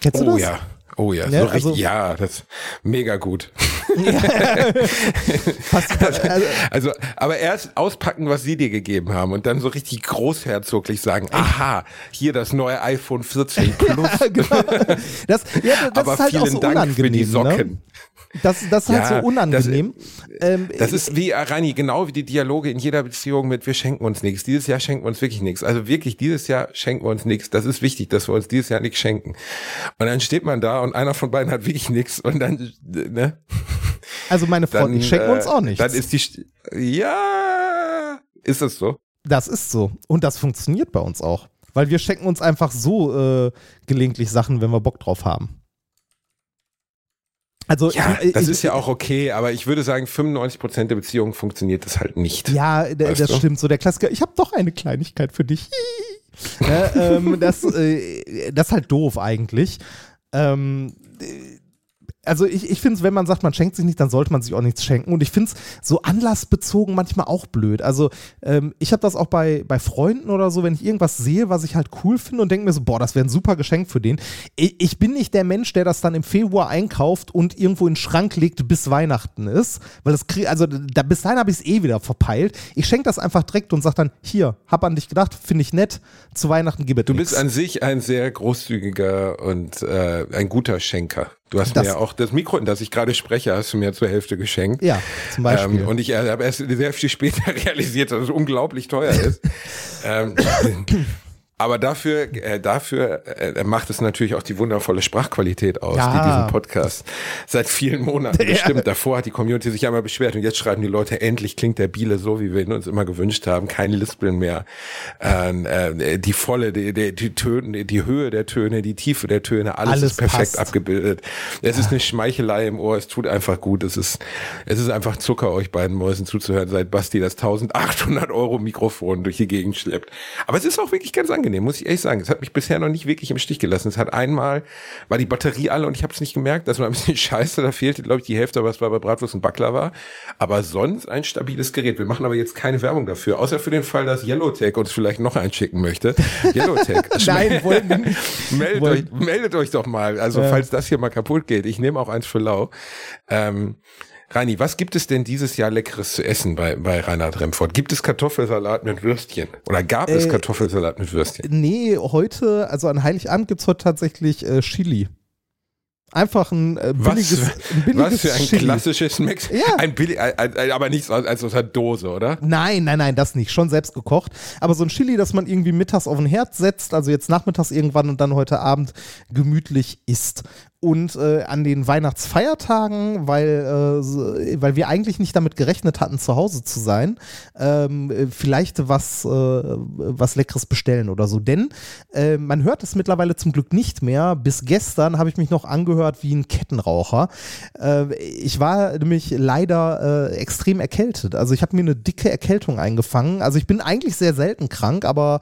Kennst du Oh das? ja. Oh ja, Ne, so richtig, also- ja, das ist mega gut. Passt, also, Also, aber erst auspacken, was sie dir gegeben haben und dann so richtig großherzoglich sagen, aha, hier das neue iPhone 14 Plus, genau. Das, ja, das aber ist halt auch vielen so Dank für die Socken. Das, das ist halt Ja, so unangenehm. ähm, Das ist wie, äh, Rani, genau wie die Dialoge in jeder Beziehung mit wir schenken uns nichts. Dieses Jahr schenken wir uns wirklich nichts. Also wirklich, dieses Jahr schenken wir uns nichts. Das ist wichtig, dass wir uns dieses Jahr nichts schenken. Und dann steht man da und einer von beiden hat wirklich nichts und dann, ne? also meine Freunde, ich schenke uns äh, auch nichts. Dann ist die, St- ja, ist das so? Das ist so. Und das funktioniert bei uns auch. Weil wir schenken uns einfach so äh, gelegentlich Sachen, wenn wir Bock drauf haben. Also Ja, ich, das ich, ist ja auch okay, aber ich würde sagen, 95 Prozent der Beziehungen funktioniert das halt nicht. Ja, Weißt das du? stimmt. So der Klassiker, ich habe doch eine Kleinigkeit für dich. ne, ähm, das, äh, das ist halt doof eigentlich. Ähm, äh, also ich, ich finde es, wenn man sagt, man schenkt sich nicht, dann sollte man sich auch nichts schenken. Und ich finde es so anlassbezogen manchmal auch blöd. Also ähm, ich habe das auch bei, bei Freunden oder so, wenn ich irgendwas sehe, was ich halt cool finde und denke mir so, boah, das wäre ein super Geschenk für den. Ich, ich bin nicht der Mensch, der das dann im Februar einkauft und irgendwo in den Schrank legt, bis Weihnachten ist. Weil das krieg, also da, bis dahin habe ich es eh wieder verpeilt. Ich schenke das einfach direkt und sage dann, hier, hab an dich gedacht, finde ich nett, zu Weihnachten gib es Du nix. bist an sich ein sehr großzügiger und äh, ein guter Schenker. Du hast Das- mir ja auch das Mikro, in das ich gerade spreche, hast du mir zur Hälfte geschenkt. Ja, zum Beispiel. Ähm, und ich äh, habe erst sehr viel später realisiert, dass es unglaublich teuer ist. ähm, aber dafür, äh, dafür äh, macht es natürlich auch die wundervolle Sprachqualität aus, Ja. die diesen Podcast seit vielen Monaten bestimmt. Davor hat die Community sich einmal beschwert und jetzt schreiben die Leute, endlich klingt der Biele so, wie wir ihn uns immer gewünscht haben. Kein Lispeln mehr. Ähm, äh, die volle, die, die, die Töne, die Höhe der Töne, die Tiefe der Töne, alles, Alles ist perfekt passt. abgebildet. Es ist eine Schmeichelei im Ohr, es tut einfach gut. Es ist, es ist einfach Zucker, euch beiden Mäusen zuzuhören, seit Basti das 1800 Euro Mikrofon durch die Gegend schleppt. Aber es ist auch wirklich ganz angenehm, muss ich ehrlich sagen. Es hat mich bisher noch nicht wirklich im Stich gelassen. Es hat einmal, war die Batterie alle und ich habe es nicht gemerkt. Das war ein bisschen scheiße, da fehlte, glaube ich, die Hälfte, was war bei Bratwurst und Backler war. Aber sonst ein stabiles Gerät. Wir machen aber jetzt keine Werbung dafür, außer für den Fall, dass Yellowtech uns vielleicht noch einschicken möchte. Yellowtech. Nein, wollen wir nicht. meldet, euch, Wollen- meldet euch doch mal. Also Ja. falls das hier mal kaputt geht, ich nehme auch eins für lau. Ähm, Rani, was gibt es denn dieses Jahr Leckeres zu essen bei, bei Reinhard Remford? Gibt es Kartoffelsalat mit Würstchen? Oder gab es Äh, Kartoffelsalat mit Würstchen? Nee, heute, also an Heiligabend gibt es heute tatsächlich äh, Chili. Einfach ein äh, Was, billiges, ein billiges was für ein Chili. klassisches Mex. Ja. Ein billig, ein, ein, aber nichts als, als aus einer Dose, oder? Nein, nein, nein, das nicht. Schon selbst gekocht. Aber so ein Chili, das man irgendwie mittags auf den Herd setzt, also jetzt nachmittags irgendwann und dann heute Abend gemütlich isst. Und äh, an den Weihnachtsfeiertagen, weil, äh, weil wir eigentlich nicht damit gerechnet hatten, zu Hause zu sein, ähm, äh, vielleicht was, äh, was Leckeres bestellen oder so. Denn äh, man hört es mittlerweile zum Glück nicht mehr. Bis gestern habe ich mich noch angehört wie ein Kettenraucher. Äh, ich war nämlich leider äh, extrem erkältet. Also ich habe mir eine dicke Erkältung eingefangen. Also ich bin eigentlich sehr selten krank, aber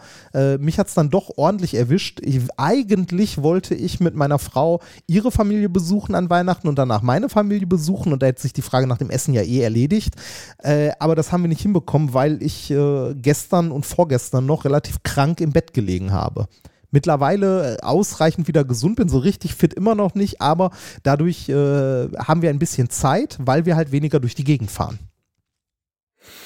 mich hat es dann doch ordentlich erwischt. Ich, eigentlich wollte ich mit meiner Frau ihre Familie besuchen an Weihnachten und danach meine Familie besuchen und da hätte sich die Frage nach dem Essen ja eh erledigt. Äh, aber das haben wir nicht hinbekommen, weil ich äh, gestern und vorgestern noch relativ krank im Bett gelegen habe mittlerweile äh, ausreichend wieder gesund bin, so richtig fit immer noch nicht, aber dadurch äh, haben wir ein bisschen Zeit, weil wir halt weniger durch die Gegend fahren.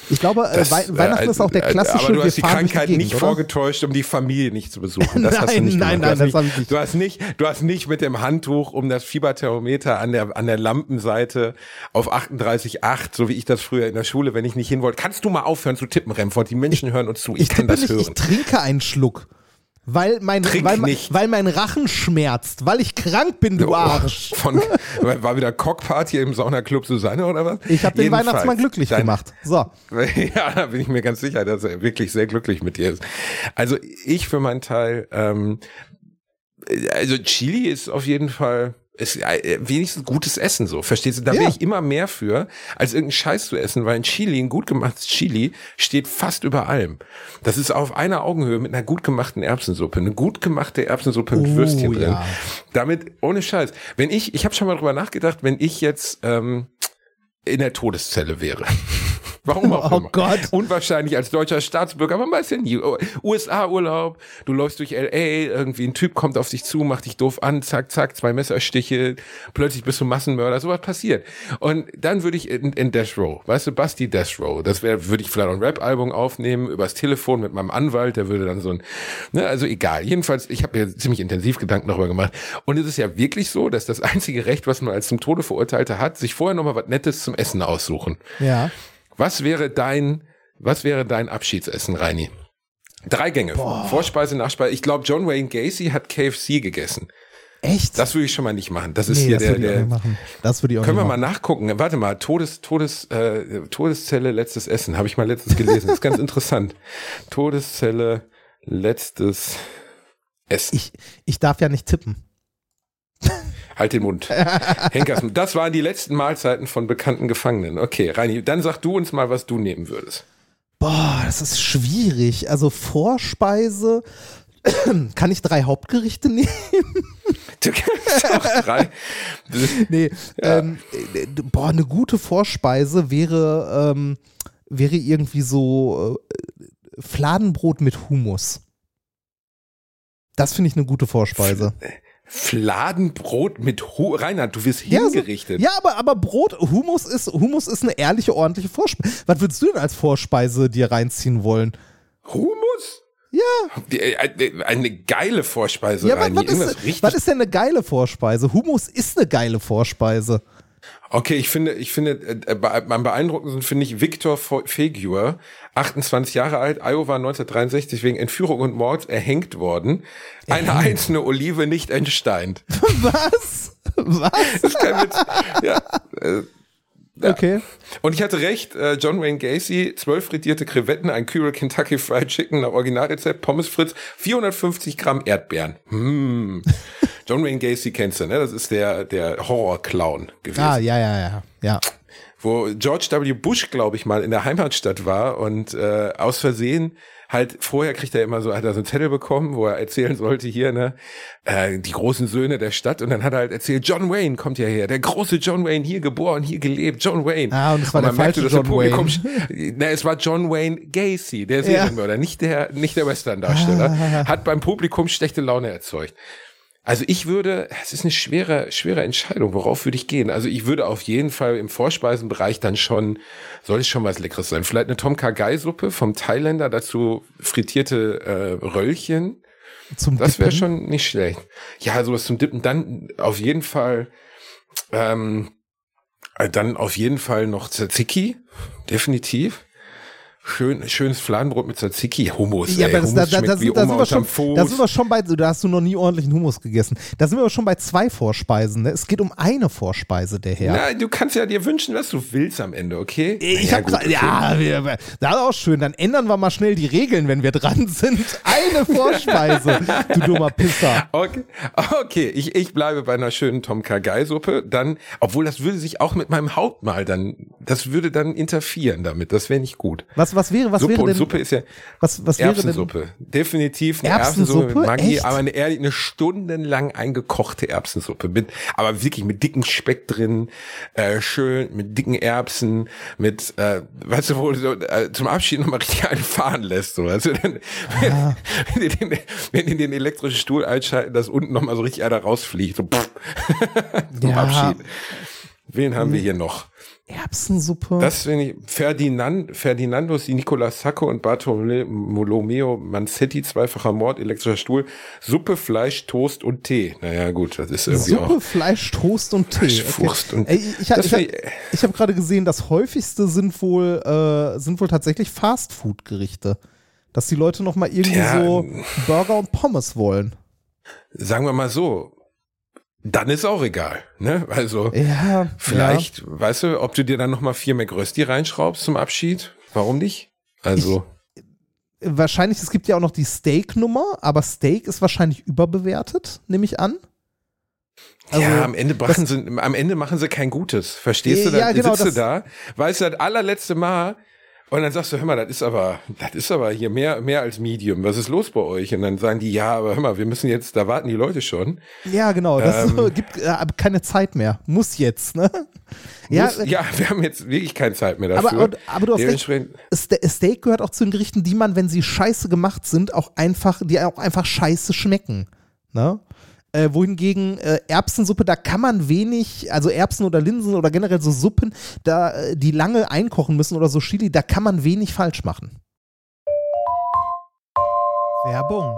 Ich glaube, äh, Das, Wei äh, Weihnachten ist auch der äh, klassische Aber du hast die Krankheit Gegend, nicht oder? vorgetäuscht, um die Familie nicht zu besuchen. Das hast du Nein, nicht nein, gemacht. nein, du hast das hab nicht, ich. Du hast nicht, du hast nicht mit dem Handtuch um das Fieberthermometer an der an der Lampenseite auf 38,8, so wie ich das früher in der Schule, wenn ich nicht hin wollte. Kannst du mal aufhören zu tippen, Remford? Die Menschen hören uns zu. Ich, Ich kann das nicht, ich hören. trinke einen Schluck. Weil mein, Trink weil, nicht. weil mein Rachen schmerzt, weil ich krank bin, du Oh, Arsch. Von, war wieder Cockparty im Saunaclub Susanne oder was? Ich habe den Weihnachtsmann glücklich dein- gemacht. So. Ja, da bin ich mir ganz sicher, dass er wirklich sehr glücklich mit dir ist. Also ich für meinen Teil, ähm, also Chili ist auf jeden Fall ist äh, wenigstens gutes Essen so, verstehst du? Da Ja. wäre ich immer mehr für, als irgendeinen Scheiß zu essen, weil ein Chili, ein gut gemachtes Chili, steht fast über allem. Das ist auf einer Augenhöhe mit einer gut gemachten Erbsensuppe. Eine gut gemachte Erbsensuppe mit Oh, Würstchen drin. ja. Damit, ohne Scheiß. Wenn ich, ich habe schon mal drüber nachgedacht, wenn ich jetzt ähm, in der Todeszelle wäre. Warum auch Oh immer. Gott. Und wahrscheinlich als deutscher Staatsbürger, man weiß ja nie. USA-Urlaub, du läufst durch L.A., irgendwie ein Typ kommt auf dich zu, macht dich doof an, zack, zack, zwei Messerstiche, plötzlich bist du Massenmörder, sowas passiert. Und dann würde ich in, in Death Row, weißt du, Basti Death Row, das wäre, würde ich vielleicht auch ein Rap-Album aufnehmen, übers Telefon mit meinem Anwalt, der würde dann so ein, ne, also egal. Jedenfalls, ich habe mir ziemlich intensiv Gedanken darüber gemacht. Und es ist ja wirklich so, dass das einzige Recht, was man als zum Tode Verurteilte hat, sich vorher nochmal was Nettes zum Essen aussuchen. Ja. Was wäre dein, was wäre dein Abschiedsessen, Reini? Drei Gänge. Vorspeise, Nachspeise. Ich glaube, John Wayne Gacy hat KFC gegessen. Echt? Das würde ich schon mal nicht machen. Das ist nee, hier das der, würde ich auch der nicht machen. Das würde ich auch können wir nicht mal machen. nachgucken. Warte mal, Todes, Todes, äh, Todeszelle, letztes Essen. Habe ich mal letztes gelesen. Das ist ganz interessant. Todeszelle, letztes Essen. Ich, ich darf ja nicht tippen. Halt den Mund. Henkers, das waren die letzten Mahlzeiten von bekannten Gefangenen. Okay, Reini, dann sag du uns mal, was du nehmen würdest. Boah, das ist schwierig. Also Vorspeise. Kann ich drei Hauptgerichte nehmen? Du kannst auch drei. Nee. Ähm, äh, boah, eine gute Vorspeise wäre, ähm, wäre irgendwie so äh, Fladenbrot mit Hummus. Das finde ich eine gute Vorspeise. Fladenbrot mit Hu Reinhard, du wirst Ja, so- hingerichtet. Ja, aber, aber Brot, Hummus ist, Hummus ist eine ehrliche, ordentliche Vorspeise. Was würdest du denn als Vorspeise dir reinziehen wollen? Hummus? Ja, Die- äh, Eine geile Vorspeise, ja was, Reini. was, Irgendwas ist, was ist denn eine geile Vorspeise? Hummus ist eine geile Vorspeise. Okay, ich finde, ich finde, äh, am beeindruckendsten finde ich Victor Fe- Fegur, 28 Jahre alt, Iowa 1963 wegen Entführung und Mord erhängt worden. Eine einzelne Olive nicht entsteint. Was? Was? Das ist kein Witz. Ja, äh, Okay. Und ich hatte recht, äh, John Wayne Gacy, zwölf frittierte Krevetten, ein Kübel Kentucky Fried Chicken nach Originalrezept, Pommes Fritz, 450 Gramm Erdbeeren. Hm. John Wayne Gacy kennst du, ne? Das ist der, der Horror-Clown gewesen. Ah, ja, ja, ja. Ja. Wo George W. Bush, glaube ich, mal in der Heimatstadt war und äh, aus Versehen halt vorher kriegt er immer so, hat er so einen Zettel bekommen, wo er erzählen sollte hier, ne, äh, die großen Söhne der Stadt und dann hat er halt erzählt, John Wayne kommt ja her, der große John Wayne, hier geboren, hier gelebt, John Wayne. Ah, und es war der man merkte, falsche der John Publikum, Wayne. Na, es war John Wayne Gacy, der Ja. Serienmörder, nicht der, nicht der Western-Darsteller, hat beim Publikum schlechte Laune erzeugt. Also ich würde, es ist eine schwere, schwere Entscheidung, worauf würde ich gehen? Also ich würde auf jeden Fall im Vorspeisenbereich dann schon, soll es schon was Leckeres sein? Vielleicht eine Tom Kha Suppe vom Thailänder, dazu frittierte äh, Röllchen. Zum Das wäre schon nicht schlecht. Ja, sowas zum Dippen. Dann auf jeden Fall, ähm, äh, dann auf jeden Fall noch Tzatziki, definitiv. Schön, schönes Fladenbrot mit Tzatziki, Hummus. Ja, ey. aber das, Hummus da, da, da, wie sind, da, sind wir schon, Fuß. da sind wir schon bei, da hast du noch nie ordentlichen Hummus gegessen. Da sind wir aber schon bei zwei Vorspeisen. Ne? Es geht um eine Vorspeise, der Herr. Na, du kannst ja dir wünschen, was du willst am Ende, okay? Ich Ja, hab gut, okay. ja, wir, das ist auch schön. Dann ändern wir mal schnell die Regeln, wenn wir dran sind. Eine Vorspeise, du dummer Pisser. Okay, okay. Ich, ich bleibe bei einer schönen Tom Kha Suppe. Dann, obwohl das würde sich auch mit meinem Hauptmahl dann, das würde dann interferieren damit. Das wäre nicht gut. Was, was wäre, was Suppe wäre denn, Suppe ist ja was, was wäre denn, Erbsensuppe. Definitiv eine Erbsensuppe? Erbsensuppe, mit Maggi, Echt? aber eine, eine stundenlang eingekochte Erbsensuppe. Mit, aber wirklich mit dicken Speck drin, äh, schön, mit dicken Erbsen, mit, äh, weißt du, wo du so, äh, zum Abschied nochmal richtig einen fahren lässt. So. Also dann, Ah. wenn, die den, wenn die den elektrischen Stuhl einschalten, dass unten nochmal so richtig einer rausfliegt. So, pff, zum Ja. Abschied. Wen haben wir hier noch? Erbsensuppe. Das finde ich, Ferdinand, Ferdinandus di Nicola Sacco und Bartolomeo Manzetti, zweifacher Mord, elektrischer Stuhl, Suppe, Fleisch, Toast und Tee. Naja, gut, das ist irgendwie Suppe, auch. Fleisch, Toast und Tee. Fleisch, Wurst und- Ey, ich ich, ich, ich, ich- habe gerade gesehen, das häufigste sind wohl, äh, sind wohl tatsächlich Fastfood-Gerichte. Dass die Leute noch mal irgendwie Tja, so Burger und Pommes wollen. Sagen wir mal so. Dann ist auch egal, ne? Also, Ja, vielleicht, weißt du, ob du dir dann nochmal vier McRösti reinschraubst zum Abschied? Warum nicht? Also, Ja. Wahrscheinlich, es gibt ja auch noch die Steak-Nummer, aber Steak ist wahrscheinlich überbewertet, nehme ich an. Also, ja, am Ende, machen sie, am Ende machen sie kein Gutes. Verstehst du? Ja, Dann genau, sitzt du da, weißt du, das allerletzte Mal und dann sagst du, hör mal, das ist aber, das ist aber hier mehr, mehr als Medium. Was ist los bei euch? Und dann sagen die, ja, aber hör mal, wir müssen jetzt, da warten die Leute schon. Ja, genau. Das Ähm. gibt äh, keine Zeit mehr. Muss jetzt, ne? Ja, Muss, ja, wir haben jetzt wirklich keine Zeit mehr dafür. aber, aber, aber du hast recht. Dementsprechend, Steak gehört auch zu den Gerichten, die man, wenn sie scheiße gemacht sind, auch einfach, die auch einfach scheiße schmecken. Ne? Äh, wohingegen äh, Erbsensuppe, da kann man wenig, also Erbsen oder Linsen oder generell so Suppen, da, äh, die lange einkochen müssen oder so Chili, da kann man wenig falsch machen. Werbung.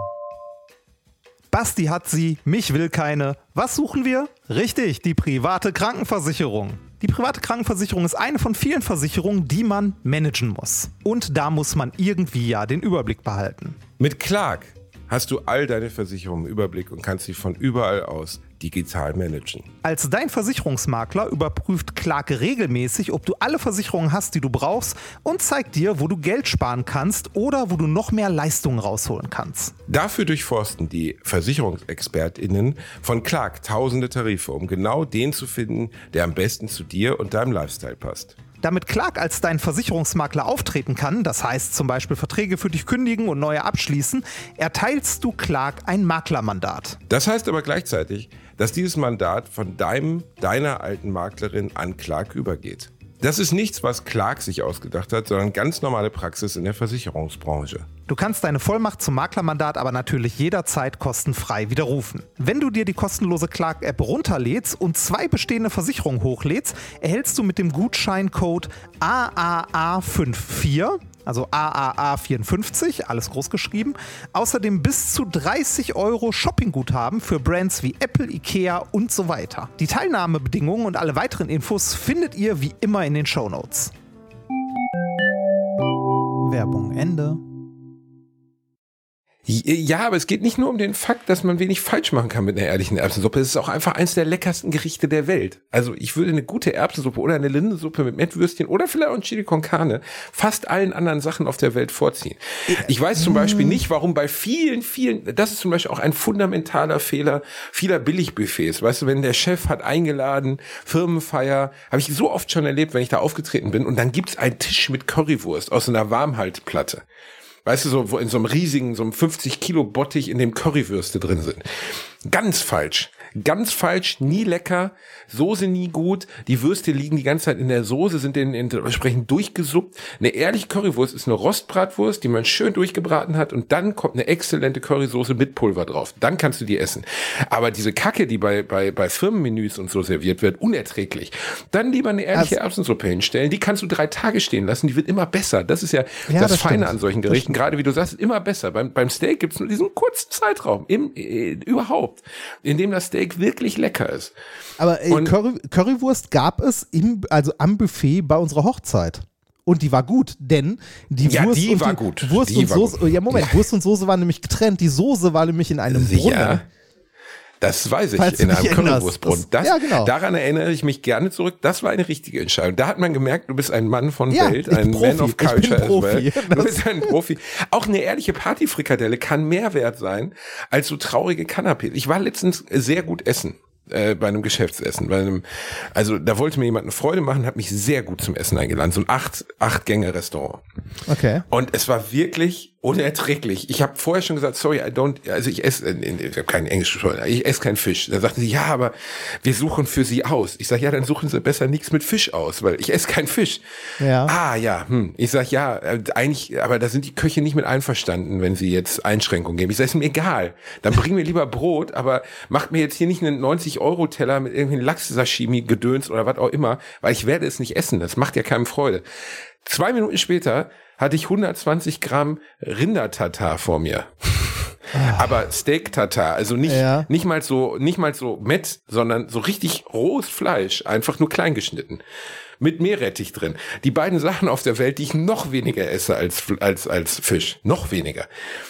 Basti hat sie, mich will keine. Was suchen wir? Richtig, die private Krankenversicherung. Die private Krankenversicherung ist eine von vielen Versicherungen, die man managen muss. Und da muss man irgendwie ja den Überblick behalten. mit Clark hast du all deine Versicherungen im Überblick und kannst sie von überall aus digital managen. Als dein Versicherungsmakler überprüft Clark regelmäßig, ob du alle Versicherungen hast, die du brauchst und zeigt dir, wo du Geld sparen kannst oder wo du noch mehr Leistungen rausholen kannst. Dafür durchforsten die VersicherungsexpertInnen von Clark tausende Tarife, um genau den zu finden, der am besten zu dir und deinem Lifestyle passt. Damit Clark als dein Versicherungsmakler auftreten kann, das heißt zum Beispiel Verträge für dich kündigen und neue abschließen, erteilst du Clark ein Maklermandat. Das heißt aber gleichzeitig, dass dieses Mandat von deinem, deiner alten Maklerin an Clark übergeht. Das ist nichts, was Clark sich ausgedacht hat, sondern ganz normale Praxis in der Versicherungsbranche. Du kannst deine Vollmacht zum Maklermandat aber natürlich jederzeit kostenfrei widerrufen. Wenn du dir die kostenlose Clark-App runterlädst und zwei bestehende Versicherungen hochlädst, erhältst du mit dem Gutscheincode AAA54, also AAA54, alles groß geschrieben, außerdem bis zu 30 Euro Shoppingguthaben für Brands wie Apple, Ikea und so weiter. Die Teilnahmebedingungen und alle weiteren Infos findet ihr wie immer in den Shownotes. Werbung Ende. Ja, aber es geht nicht nur um den Fakt, dass man wenig falsch machen kann mit einer ehrlichen Erbsensuppe. Es ist auch einfach eines der leckersten Gerichte der Welt. Also ich würde eine gute Erbsensuppe oder eine Linsensuppe mit Mettwürstchen oder vielleicht auch ein Chili con Carne fast allen anderen Sachen auf der Welt vorziehen. Ich weiß zum Beispiel nicht, warum bei vielen, vielen, das ist zum Beispiel auch ein fundamentaler Fehler vieler Billigbuffets. Weißt du, wenn der Chef hat eingeladen, Firmenfeier, habe ich so oft schon erlebt, wenn ich da aufgetreten bin und dann gibt's einen Tisch mit Currywurst aus einer Warmhaltplatte. Weißt du, so, wo in so einem riesigen, so einem 50 Kilo Bottich, in dem Currywürste drin sind. Ganz falsch. Ganz falsch, nie lecker, Soße nie gut, die Würste liegen die ganze Zeit in der Soße, sind in, in, entsprechend durchgesuppt. Eine ehrliche Currywurst ist eine Rostbratwurst, die man schön durchgebraten hat und dann kommt eine exzellente Currysoße mit Pulver drauf. Dann kannst du die essen. Aber diese Kacke, die bei, bei, bei Firmenmenüs und so serviert wird, unerträglich. Dann lieber eine ehrliche Also- Erbsensuppe hinstellen, die kannst du drei Tage stehen lassen, die wird immer besser. Das ist ja, Ja, das, das Feine stimmt. an solchen Gerichten, gerade wie du sagst, immer besser. Beim, beim Steak gibt's nur diesen kurzen Zeitraum, im, äh, überhaupt, in dem das Steak wirklich lecker ist. Aber ey, Curry, Currywurst gab es im, also am Buffet bei unserer Hochzeit. Und die war gut, denn die Ja, Wurst die und war die gut. Wurst Die und Soße, ja Moment, Wurst und Soße waren nämlich getrennt. Die Soße war nämlich in einem? Brunnen. Das weiß ich, Falls in einem. Currywurstbrunnen. Das, Das- ja, genau. Daran erinnere ich mich gerne zurück. Das war eine richtige Entscheidung. Da hat man gemerkt, du bist ein Mann von Ja, Welt, ein bin Man Profi. of Culture as well. Profi. Du bist ein Profi. Auch eine ehrliche Partyfrikadelle kann mehr wert sein als so traurige Canapés. Ich war letztens sehr gut essen. Äh, bei einem Geschäftsessen, bei einem, also da wollte mir jemand eine Freude machen, hat mich sehr gut zum Essen eingeladen, so ein acht, acht Gänge Restaurant. Okay. Und es war wirklich unerträglich. Ich habe vorher schon gesagt, sorry, I don't, also ich esse, äh, ich habe kein Englisch ich esse keinen Fisch. Da sagte sie, ja, aber wir suchen für Sie aus. Ich sage, ja, dann suchen Sie besser nichts mit Fisch aus, weil ich esse keinen Fisch. Ja. Ah, ja, hm. Ich sage, ja, äh, eigentlich, aber da sind die Köche nicht mit einverstanden, wenn sie jetzt Einschränkungen geben. Ich sage, ist mir egal. Dann bring mir lieber Brot, aber macht mir jetzt hier nicht einen 90-Euro-Teller mit irgendwelchen Lachs-Sashimi-Gedöns oder was auch immer, weil ich werde es nicht essen. Das macht ja keinem Freude. Zwei Minuten später hatte ich 120 Gramm Rindertatar vor mir. Aber Steak Tatar, also nicht, Ja. nicht mal so, nicht mal so Mett, sondern so richtig rohes Fleisch, einfach nur klein geschnitten. Mit Meerrettich drin. Die beiden Sachen auf der Welt, die ich noch weniger esse als, als, als Fisch. Noch weniger.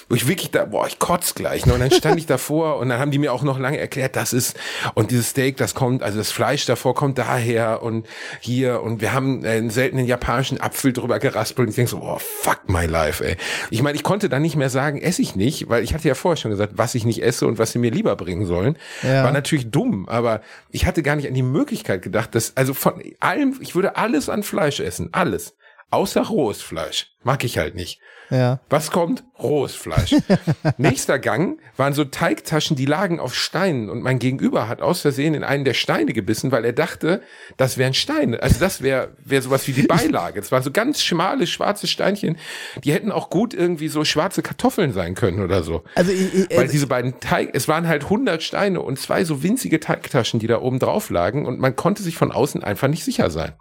Wo ich wirklich da, boah, ich kotz gleich. Ne? Und dann stand ich davor und dann haben die mir auch noch lange erklärt, das ist, und dieses Steak, das kommt, also das Fleisch davor kommt daher und hier und wir haben einen seltenen japanischen Apfel drüber geraspelt und ich denk so, oh, fuck my life, ey. Ich meine, ich konnte dann nicht mehr sagen, esse ich nicht, weil ich hatte ja vorher schon gesagt, was ich nicht esse und was sie mir lieber bringen sollen. Ja. War natürlich dumm, aber ich hatte gar nicht an die Möglichkeit gedacht, dass, also von allem, ich würde alles an Fleisch essen, alles. Außer rohes Fleisch. Mag ich halt nicht. Ja. Was kommt? Rohes Fleisch. Nächster Gang waren so Teigtaschen, die lagen auf Steinen und mein Gegenüber hat aus Versehen in einen der Steine gebissen, weil er dachte, das wären Steine. Also das wäre wär sowas wie die Beilage. Es waren so ganz schmale, schwarze Steinchen. Die hätten auch gut irgendwie so schwarze Kartoffeln sein können oder so. Also, ich, ich, Weil also diese beiden Teig, es waren halt 100 Steine und zwei so winzige Teigtaschen, die da oben drauf lagen und man konnte sich von außen einfach nicht sicher sein.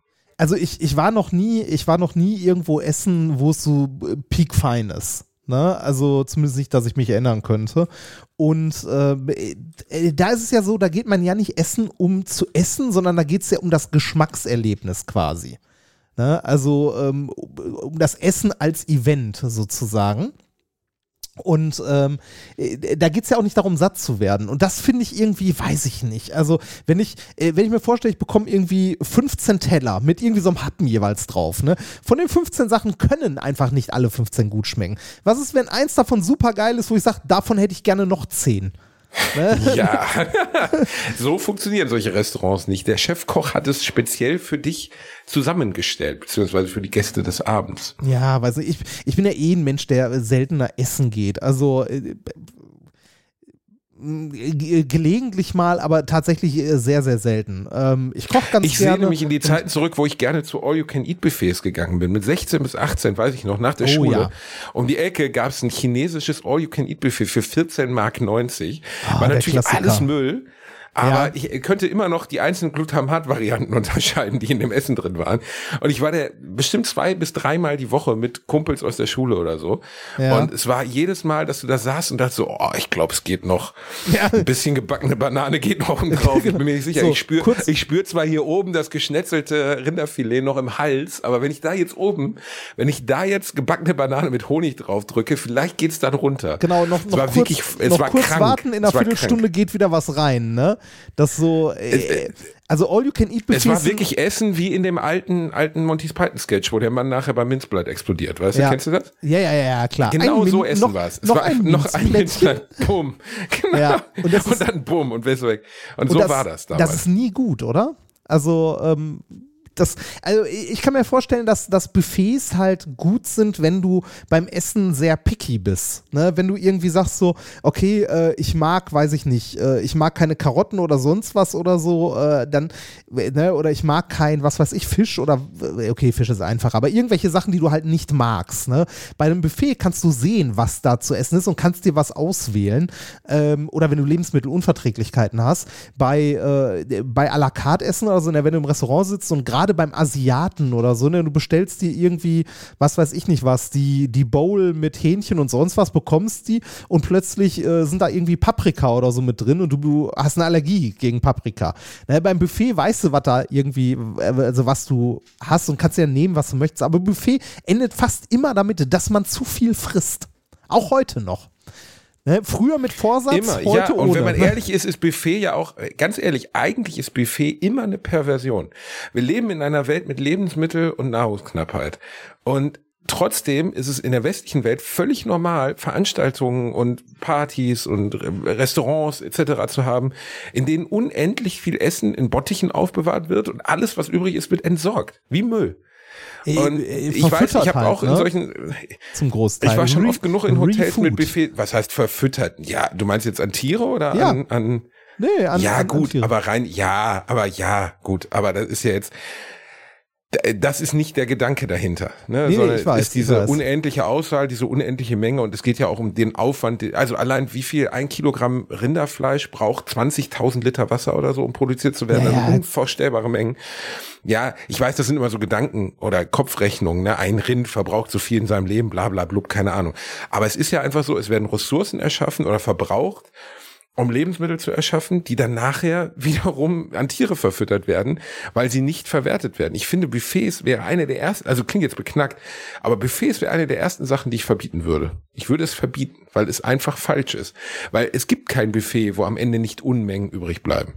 Also ich, ich war noch nie, ich war noch nie irgendwo essen, wo es so äh, peak fein ist. Ne? Also zumindest nicht, dass ich mich erinnern könnte. Und ähm, äh, da ist es ja so, da geht man ja nicht essen, um zu essen, sondern da geht es ja um das Geschmackserlebnis quasi. Ne? Also ähm, um das Essen als Event sozusagen. Und ähm, äh, da geht es ja auch nicht darum, satt zu werden. Und das finde ich irgendwie, weiß ich nicht. Also, wenn ich, äh, wenn ich mir vorstelle, ich bekomme irgendwie 15 Teller mit irgendwie so einem Happen jeweils drauf, ne? Von den 15 Sachen können einfach nicht alle 15 gut schmecken. Was ist, wenn eins davon super geil ist, wo ich sage, davon hätte ich gerne noch 10? Ne? Ja, so funktionieren solche Restaurants nicht. Der Chefkoch hat es speziell für dich zusammengestellt, beziehungsweise für die Gäste des Abends. Ja, weiß ich, ich, bin ja eh ein Mensch, der seltener essen geht. Also äh, gelegentlich mal, aber tatsächlich äh, sehr, sehr selten. Ähm, ich koche ganz Ich sehe gerne. nämlich in die Zeiten zurück, wo ich gerne zu All-You-Can-Eat-Buffets gegangen bin. Mit 16 bis 18, weiß ich noch, nach der Oh, Schule. ja. Um die Ecke gab es ein chinesisches All-You-Can-Eat-Buffet für 14 Mark 90. Ah, War natürlich alles Müll. Aber Ja. ich könnte immer noch die einzelnen Glutamat-Varianten unterscheiden, die in dem Essen drin waren. Und ich war der bestimmt zwei bis dreimal die Woche mit Kumpels aus der Schule oder so. Ja. Und es war jedes Mal, dass du da saßt und dachtest so, oh, ich glaube, es geht noch. Ja. Ein bisschen gebackene Banane geht noch drauf. Ich bin mir nicht sicher. So, ich spüre ich spür zwar hier oben das geschnetzelte Rinderfilet noch im Hals, aber wenn ich da jetzt oben, wenn ich da jetzt gebackene Banane mit Honig drauf drücke, vielleicht geht's dann runter. Genau, noch, es noch war kurz, wirklich, es noch war kurz krank. warten, in einer Es Viertelstunde geht wieder was rein, ne? Das so, äh, also all you can eat Es war Buffets wirklich Essen wie in dem alten, alten Monty Python Sketch, wo der Mann nachher beim Minzblatt explodiert. Weißt Ja. du, kennst du das? Ja, ja, ja, ja, klar. Genau Ein so Min- essen noch, war es. Es noch war ein noch ein. Minzblatt. Bumm. Genau. Ja, und Und, das ist- dann bumm und bist weg. Und, Und so war das damals. Das ist nie gut, oder? Also, ähm, das, also ich kann mir vorstellen, dass, dass Buffets halt gut sind, wenn du beim Essen sehr picky bist. Ne? Wenn du irgendwie sagst so, okay, äh, ich mag, weiß ich nicht, äh, ich mag keine Karotten oder sonst was oder so, äh, dann, ne? oder ich mag kein, was weiß ich, Fisch oder, okay, Fisch ist einfach, aber irgendwelche Sachen, die du halt nicht magst. Ne? Bei einem Buffet kannst du sehen, was da zu essen ist und kannst dir was auswählen. Ähm, oder wenn du Lebensmittelunverträglichkeiten hast, bei, äh, bei à la carte essen oder so, ne, wenn du im Restaurant sitzt und gerade beim Asiaten oder so, ne, du bestellst dir irgendwie, was weiß ich nicht was, die, die Bowl mit Hähnchen und sonst was, bekommst die und plötzlich äh, sind da irgendwie Paprika oder so mit drin und du, du hast eine Allergie gegen Paprika. Ne, beim Buffet weißt du, was da irgendwie, äh, also was du hast und kannst ja nehmen, was du möchtest. Aber Buffet endet fast immer damit, dass man zu viel frisst. Auch heute noch. Ne, früher mit Vorsatz, Immer, heute ja. Und ohne. wenn man ne? ehrlich ist, ist Buffet ja auch, äh, ganz ehrlich, eigentlich ist Buffet immer eine Perversion. Wir leben in einer Welt mit Lebensmittel- und Nahrungsknappheit. Und trotzdem ist es in der westlichen Welt völlig normal, Veranstaltungen und Partys und Restaurants etc. zu haben, in denen unendlich viel Essen in Bottichen aufbewahrt wird und alles, was übrig ist, wird entsorgt. Wie Müll. Äh, Und äh, ich weiß, ich habe halt, auch in ne? solchen, Zum Großteil. ich war schon Re- oft genug in Hotels mit. Buffet. Was heißt verfüttert? Ja, du meinst jetzt an Tiere oder Ja. an, an Nee, an, ja, an, gut, an aber rein, ja, aber ja, gut, aber das ist ja jetzt, das ist nicht der Gedanke dahinter, ne? Nee, nee, sondern ich weiß, ist diese unendliche Auswahl, diese unendliche Menge und es geht ja auch um den Aufwand, also allein wie viel ein Kilogramm Rinderfleisch braucht 20.000 Liter Wasser oder so, um produziert zu werden, Ja, also ja. unvorstellbare Mengen. Ja, ich weiß, das sind immer so Gedanken oder Kopfrechnungen, ne? ein Rind verbraucht so viel in seinem Leben, bla bla blub, keine Ahnung. Aber es ist ja einfach so, es werden Ressourcen erschaffen oder verbraucht, um Lebensmittel zu erschaffen, die dann nachher wiederum an Tiere verfüttert werden, weil sie nicht verwertet werden. Ich finde, Buffets wäre eine der ersten, also klingt jetzt beknackt, aber Buffets wäre eine der ersten Sachen, die ich verbieten würde. Ich würde es verbieten, weil es einfach falsch ist. Weil es gibt kein Buffet, wo am Ende nicht Unmengen übrig bleiben.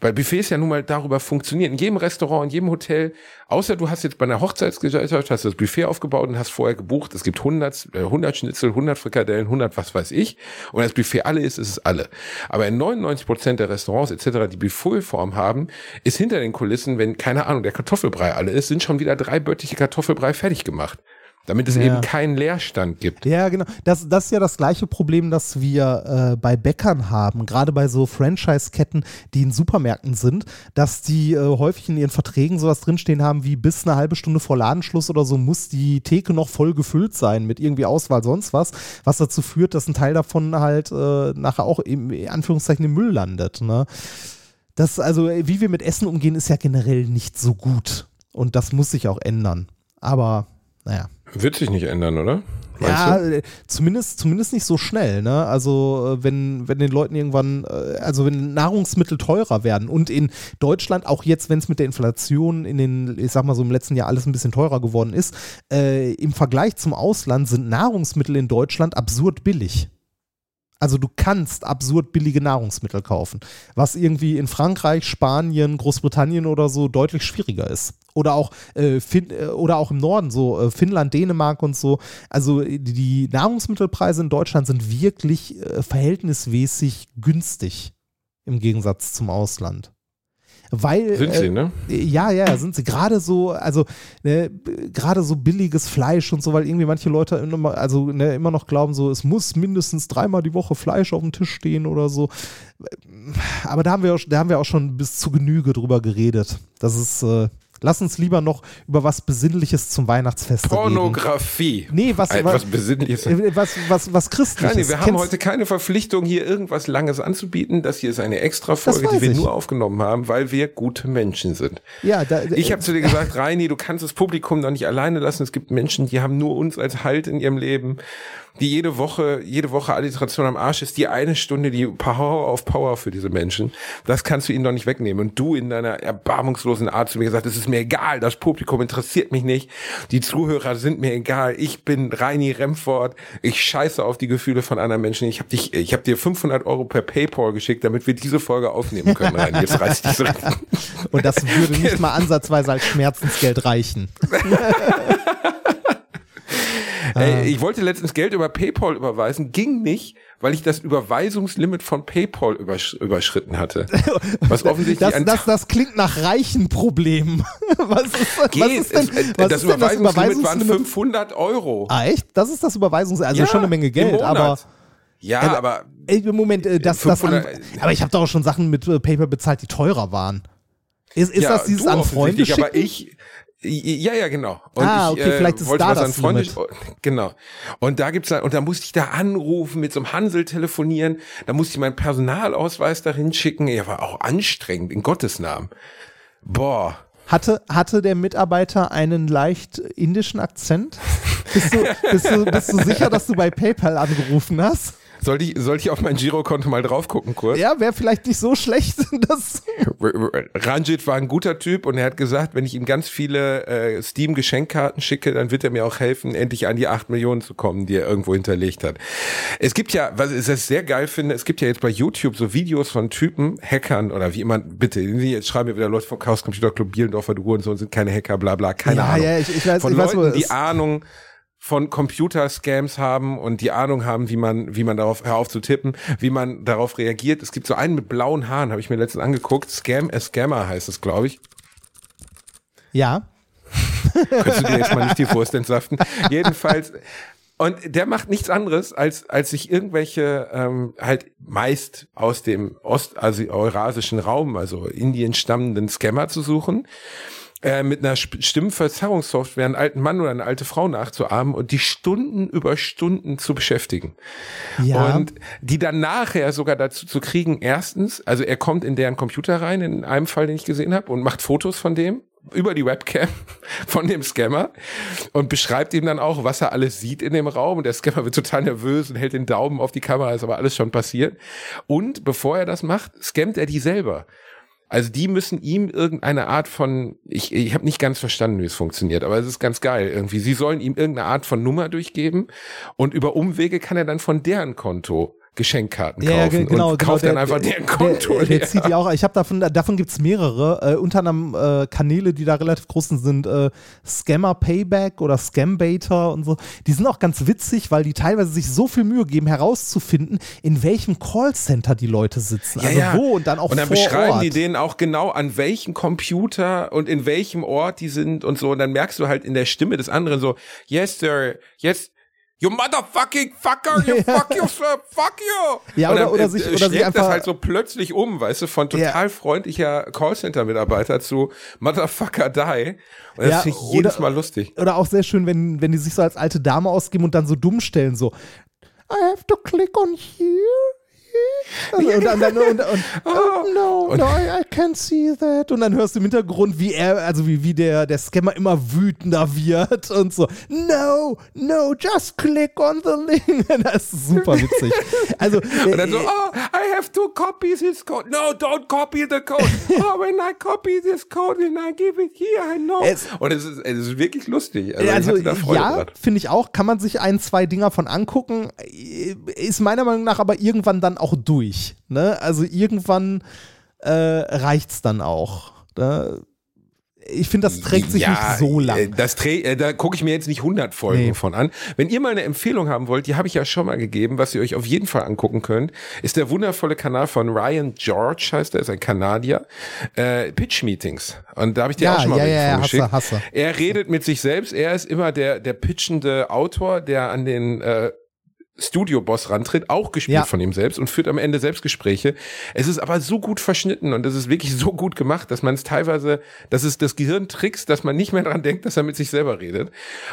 Weil Buffets ja nun mal darüber funktionieren. In jedem Restaurant, in jedem Hotel, außer du hast jetzt bei einer Hochzeitsgesellschaft, hast du das Buffet aufgebaut und hast vorher gebucht, es gibt 100, äh, 100 Schnitzel, 100 Frikadellen, 100 was weiß ich. Und das Buffet alle ist, ist es alle. Aber in 99 Prozent der Restaurants etc., die Buffetform haben, ist hinter den Kulissen, wenn, keine Ahnung, der Kartoffelbrei alle ist, sind schon wieder drei Böttiche Kartoffelbrei fertig gemacht. Damit es Ja. eben keinen Leerstand gibt. Ja, genau. Das, das ist ja das gleiche Problem, das wir äh, bei Bäckern haben, gerade bei so Franchise-Ketten, die in Supermärkten sind, dass die äh, häufig in ihren Verträgen sowas drinstehen haben wie bis eine halbe Stunde vor Ladenschluss oder so muss die Theke noch voll gefüllt sein mit irgendwie Auswahl sonst was, was dazu führt, dass ein Teil davon halt äh, nachher auch im in Anführungszeichen im Müll landet. Ne? Das, also, äh, wie wir mit Essen umgehen, ist ja generell nicht so gut. Und das muss sich auch ändern. Aber, naja. Wird sich nicht ändern, oder? Meinst Ja, du? äh, zumindest, zumindest nicht so schnell, ne? Also, äh, wenn, wenn den Leuten irgendwann, äh, also wenn Nahrungsmittel teurer werden und in Deutschland, auch jetzt, wenn es mit der Inflation in den, ich sag mal so im letzten Jahr alles ein bisschen teurer geworden ist, äh, im Vergleich zum Ausland sind Nahrungsmittel in Deutschland absurd billig. Also du kannst absurd billige Nahrungsmittel kaufen, was irgendwie in Frankreich, Spanien, Großbritannien oder so deutlich schwieriger ist. Oder auch, äh, fin äh, oder auch im Norden, so äh, Finnland, Dänemark und so. Also äh, die- Nahrungsmittelpreise in Deutschland sind wirklich äh, verhältnismäßig günstig im Gegensatz zum Ausland. Weil, Sind äh, sie, ne? ja, ja, sind sie. Gerade so, also ne, gerade so billiges Fleisch und so, weil irgendwie manche Leute immer, also ne, immer noch glauben, so es muss mindestens dreimal die Woche Fleisch auf dem Tisch stehen oder so. Aber da haben wir, auch, da haben wir auch schon bis zu Genüge drüber geredet. Das ist, äh, lass uns lieber noch über was Besinnliches zum Weihnachtsfest reden. Pornografie. Nee, was, Etwas was, Besinnliches. äh, was, was, was Christliches. Reini, wir haben Kennst- heute keine Verpflichtung, hier irgendwas Langes anzubieten. Das hier ist eine extra Das Folge, die wir ich. nur aufgenommen haben, weil wir gute Menschen sind. ja, da, Ich habe zu dir gesagt, Reini, du kannst das Publikum doch nicht alleine lassen. Es gibt Menschen, die haben nur uns als Halt in ihrem Leben, die jede Woche, jede Woche Alliteration am Arsch ist. Die eine Stunde, die Power auf Power für diese Menschen. Das kannst du ihnen doch nicht wegnehmen. Und du in deiner erbarmungslosen Art zu mir gesagt, es ist mir egal, das Publikum interessiert mich nicht. Die Zuhörer sind mir egal. Ich bin Reini Remford. Ich scheiße auf die Gefühle von anderen Menschen. Ich habe dich, ich habe dir 500 Euro per PayPal geschickt, damit wir diese Folge aufnehmen können, Reini. Jetzt reiß dich zurück. und das würde nicht mal ansatzweise als Schmerzensgeld reichen. Ey, ich wollte letztens Geld über PayPal überweisen, ging nicht, weil ich das Überweisungslimit von PayPal übersch überschritten hatte. Was offensichtlich Das, das, das klingt nach reichen Problemen. was ist, was geht. ist denn, Es- äh, was das ist denn das Überweisungslimit waren Überweisungslimit? 500 Euro. Ah, echt? Das ist das Überweisungslimit. Also Ja, schon eine Menge Geld, aber. Ja, Äh, aber Ey, Moment, äh, das, das an, 500 aber ich habe doch auch schon Sachen mit äh, PayPal bezahlt, die teurer waren. Ist, ist ja, das dieses du an Freunde offensichtlich, aber schicken? ich ja, ja, genau. Und Ah, ich, okay, vielleicht ist wollte da was das an Freunde, Limit. genau. Und da gibt's da, und da musste ich da anrufen, mit so einem Hansel telefonieren, da musste ich meinen Personalausweis dahin schicken. Ja, war auch anstrengend, in Gottes Namen. Boah. Hatte, hatte der Mitarbeiter einen leicht indischen Akzent? Bist du, bist, du, bist du sicher, dass du bei PayPal angerufen hast? Soll ich, soll ich auf mein Girokonto mal drauf gucken kurz? Ja, wäre vielleicht nicht so schlecht. Das R- R- Ranjit war ein guter Typ und er hat gesagt, wenn ich ihm ganz viele äh, Steam-Geschenkkarten schicke, dann wird er mir auch helfen, endlich an die 8 Millionen zu kommen, die er irgendwo hinterlegt hat. Es gibt ja, was ich das sehr geil finde, es gibt ja jetzt bei YouTube so Videos von Typen, Hackern oder wie immer, bitte, jetzt schreiben mir wieder Leute vom Chaos Computer Club, Bielendorfer, du und so sind keine Hacker, bla bla, keine Ja, Ahnung. ja, ich- ich weiß- von ich weiß, wo Leuten, es- die Ahnung von Computerscams haben und die Ahnung haben, wie man, wie man darauf, hör auf zu tippen, wie man darauf reagiert. Es gibt so einen mit blauen Haaren, habe ich mir letztens angeguckt. Scam a Scammer heißt es, glaube ich. ja. Könntest du dir jetzt mal nicht die Wurst entsaften? Jedenfalls, und der macht nichts anderes, als, als sich irgendwelche ähm, halt meist aus dem ost-eurasischen Raum, also Indien stammenden Scammer zu suchen äh, mit einer Stimmverzerrungssoftware einen alten Mann oder eine alte Frau nachzuahmen und die Stunden über Stunden zu beschäftigen. Ja. Und die dann nachher sogar dazu zu kriegen, erstens, also er kommt in deren Computer rein, in einem Fall, den ich gesehen habe, und macht Fotos von dem über die Webcam von dem Scammer und beschreibt ihm dann auch, was er alles sieht in dem Raum. Und der Scammer wird total nervös und hält den Daumen auf die Kamera, ist aber alles schon passiert. Und bevor er das macht, scammt er die selber. Also die müssen ihm irgendeine Art von, ich, ich habe nicht ganz verstanden, wie es funktioniert, aber es ist ganz geil irgendwie. Sie sollen ihm irgendeine Art von Nummer durchgeben und über Umwege kann er dann von deren Konto Geschenkkarten Ja, ja, kaufen ge- genau, und genau. kauft dann der- einfach der- deren Konto Der, der zieht die auch. Ich habe davon, davon gibt's mehrere. Äh, unter anderem äh, Kanäle, die da relativ groß sind, sind äh, Scammer Payback oder Scambaiter und so. Die sind auch ganz witzig, weil die teilweise sich so viel Mühe geben, herauszufinden, in welchem Callcenter die Leute sitzen. Ja, also ja. wo und dann auch Und dann vor beschreiben Ort. die denen auch genau, an welchem Computer und in welchem Ort die sind und so. Und dann merkst du halt in der Stimme des anderen so, yes, sir, yes, you motherfucking fucker, you fuck yourself, fuck you. Ja, oder- oder äh, sich- äh, oder sich schlägt das einfach- halt so plötzlich um, weißt du, von Ja. total freundlicher Callcenter-Mitarbeiter zu motherfucker die. Und das Ja, finde ich jedes oder- Mal lustig. Oder auch sehr schön, wenn, wenn die sich so als alte Dame ausgeben und dann so dumm stellen, so I have to click on here. Also, und dann, dann, und, und, oh, no, Und- no, I, I can't see that. Und dann hörst du im Hintergrund, wie er, also wie, wie der, der Scammer immer wütender wird und so, no, no, just click on the link. Das ist super witzig. Also, Und dann so, äh, oh, I have to copy this code. No, don't copy the code. Oh, when I copy this code and I give it here, I know. Es- und es ist, es ist wirklich lustig. Also, Also, ja, finde ich auch. Kann man sich ein, zwei Dinger von angucken. Ist meiner Meinung nach aber irgendwann dann auch durch. Ne? Also irgendwann äh, reicht's dann auch. Ne? Ich finde, das trägt sich nicht so äh, lang. Das trä äh, da gucke ich mir jetzt nicht 100 Folgen Nee. von an. Wenn ihr mal eine Empfehlung haben wollt, die habe ich ja schon mal gegeben, was ihr euch auf jeden Fall angucken könnt, ist der wundervolle Kanal von Ryan George, heißt er, ist ein Kanadier, äh, Pitch Meetings. Und da habe ich dir Ja, auch schon mal ja, welche ja, von hasse, geschickt. hasse. Er redet mit sich selbst. Er ist immer der der pitchende Autor, der an den äh, Studio-Boss rantritt, auch gespielt Ja. von ihm selbst und führt am Ende Selbstgespräche. Es ist aber so gut verschnitten und es ist wirklich so gut gemacht, dass man es teilweise, dass es das Gehirn trickst, dass man nicht mehr dran denkt, dass er mit sich selber redet.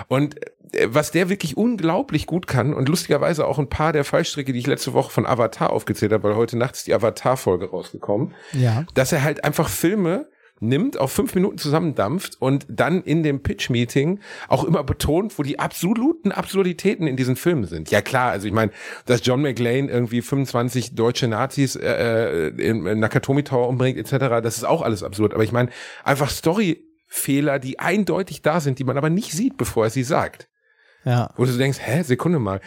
Und äh, was der wirklich unglaublich gut kann und lustigerweise auch ein paar der Fallstricke, die ich letzte Woche von Avatar aufgezählt habe, weil heute Nacht ist die Avatar-Folge rausgekommen, Ja. dass er halt einfach Filme nimmt, auf fünf Minuten zusammendampft und dann in dem Pitch-Meeting auch immer betont, wo die absoluten Absurditäten in diesen Filmen sind. Ja klar, also ich meine, dass John McLean irgendwie 25 deutsche Nazis äh, im Nakatomi Tower umbringt etc., das ist auch alles absurd. Aber ich meine, einfach Storyfehler, die eindeutig da sind, die man aber nicht sieht, bevor er sie sagt. Ja. Wo du denkst, hä, Sekunde mal.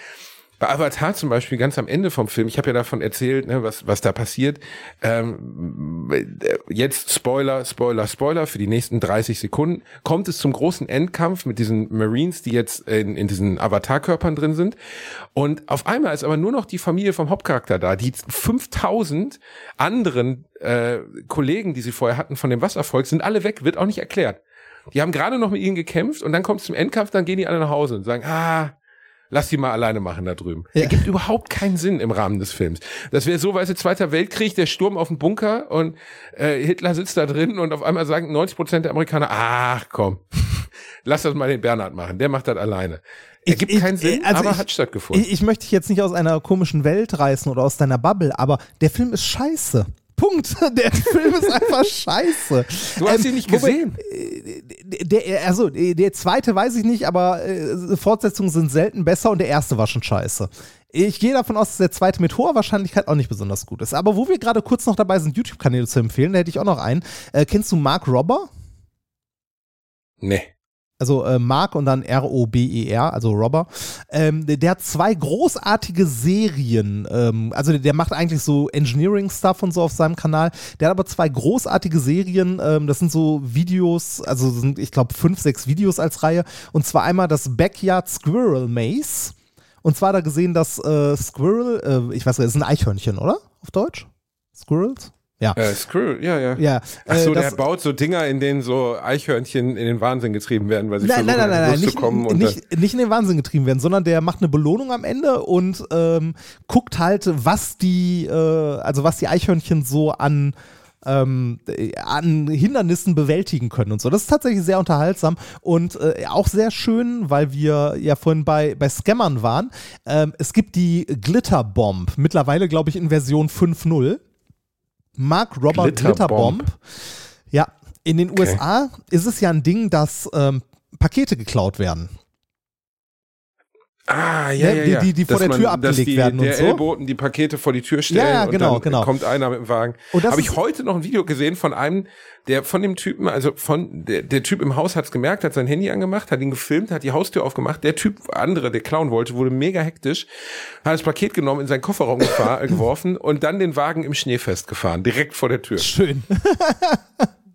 Bei Avatar zum Beispiel ganz am Ende vom Film, ich habe ja davon erzählt, ne, was, was da passiert. Ähm, jetzt Spoiler, Spoiler, Spoiler für die nächsten 30 Sekunden. Kommt es zum großen Endkampf mit diesen Marines, die jetzt in, in diesen Avatar-Körpern drin sind. Und auf einmal ist aber nur noch die Familie vom Hauptcharakter da. Die 5000 anderen äh, Kollegen, die sie vorher hatten von dem Wasservolk, sind alle weg, wird auch nicht erklärt. Die haben gerade noch mit ihnen gekämpft und dann kommt es zum Endkampf, dann gehen die alle nach Hause und sagen, ah, lass die mal alleine machen da drüben. Ja. Ergibt überhaupt keinen Sinn im Rahmen des Films. Das wäre so, weißt du, Zweiter Weltkrieg, der Sturm auf den Bunker und äh, Hitler sitzt da drin und auf einmal sagen 90 Prozent der Amerikaner, ach komm, lass das mal den Bernhard machen, der macht das alleine. Ergibt Ich- keinen Sinn, also aber ich- hat stattgefunden. Ich, ich möchte dich jetzt nicht aus einer komischen Welt reißen oder aus deiner Bubble, aber der Film ist scheiße. Punkt. Der Film ist einfach scheiße. du hast Ähm, ihn nicht wobei- gesehen. Der, also, der zweite weiß ich nicht, aber äh, Fortsetzungen sind selten besser und der erste war schon scheiße. Ich gehe davon aus, dass der zweite mit hoher Wahrscheinlichkeit auch nicht besonders gut ist. Aber wo wir gerade kurz noch dabei sind, YouTube-Kanäle zu empfehlen, da hätte ich auch noch einen. Äh, kennst du Mark Robber? Nee. Also äh, Mark und dann R-O-B-E-R, also Robber. Ähm, der, der hat zwei großartige Serien. Ähm, also der, der macht eigentlich so Engineering-Stuff und so auf seinem Kanal. Der hat aber zwei großartige Serien. Ähm, das sind so Videos, also sind, ich glaube, fünf, sechs Videos als Reihe. Und zwar einmal das Backyard Squirrel Maze. Und zwar da gesehen, dass äh, Squirrel, äh, ich weiß nicht, ist ein Eichhörnchen, oder? Auf Deutsch? Squirrels? Ja. Äh, Screw, ja, ja. Ja, Ach so, äh, der baut so Dinger, in denen so Eichhörnchen in den Wahnsinn getrieben werden, weil sie Nein, nein, versuchen, nein, nein, nein, nicht, zu kommen. Und nicht, nicht in den Wahnsinn getrieben werden, sondern der macht eine Belohnung am Ende und ähm, guckt halt, was die, äh, also was die Eichhörnchen so an ähm, äh, an Hindernissen bewältigen können und so. Das ist tatsächlich sehr unterhaltsam und äh, auch sehr schön, weil wir ja vorhin bei, bei Scammern waren. Ähm, es gibt die Glitterbomb, mittlerweile glaube ich in Version 5.0. Mark Robert Glitterbomb. Glitterbomb. Ja, in den USA ist es ja ein Ding, dass ähm, Pakete geklaut werden. Ah, ja, Ne, ja, die- ja. die- die vor Dass der Tür man, dass abgelegt die, werden und der so. Ellboten die Pakete vor die Tür stellen Ja, ja, genau, und dann genau. kommt einer mit dem Wagen. Habe ich heute noch ein Video gesehen von einem, der von dem Typen, also von der, der Typ im Haus hat es gemerkt, hat sein Handy angemacht, hat ihn gefilmt, hat die Haustür aufgemacht. Der Typ, andere, der klauen wollte, wurde mega hektisch, hat das Paket genommen, in seinen Kofferraum gefahr, geworfen und dann den Wagen im Schnee festgefahren, direkt vor der Tür. Schön.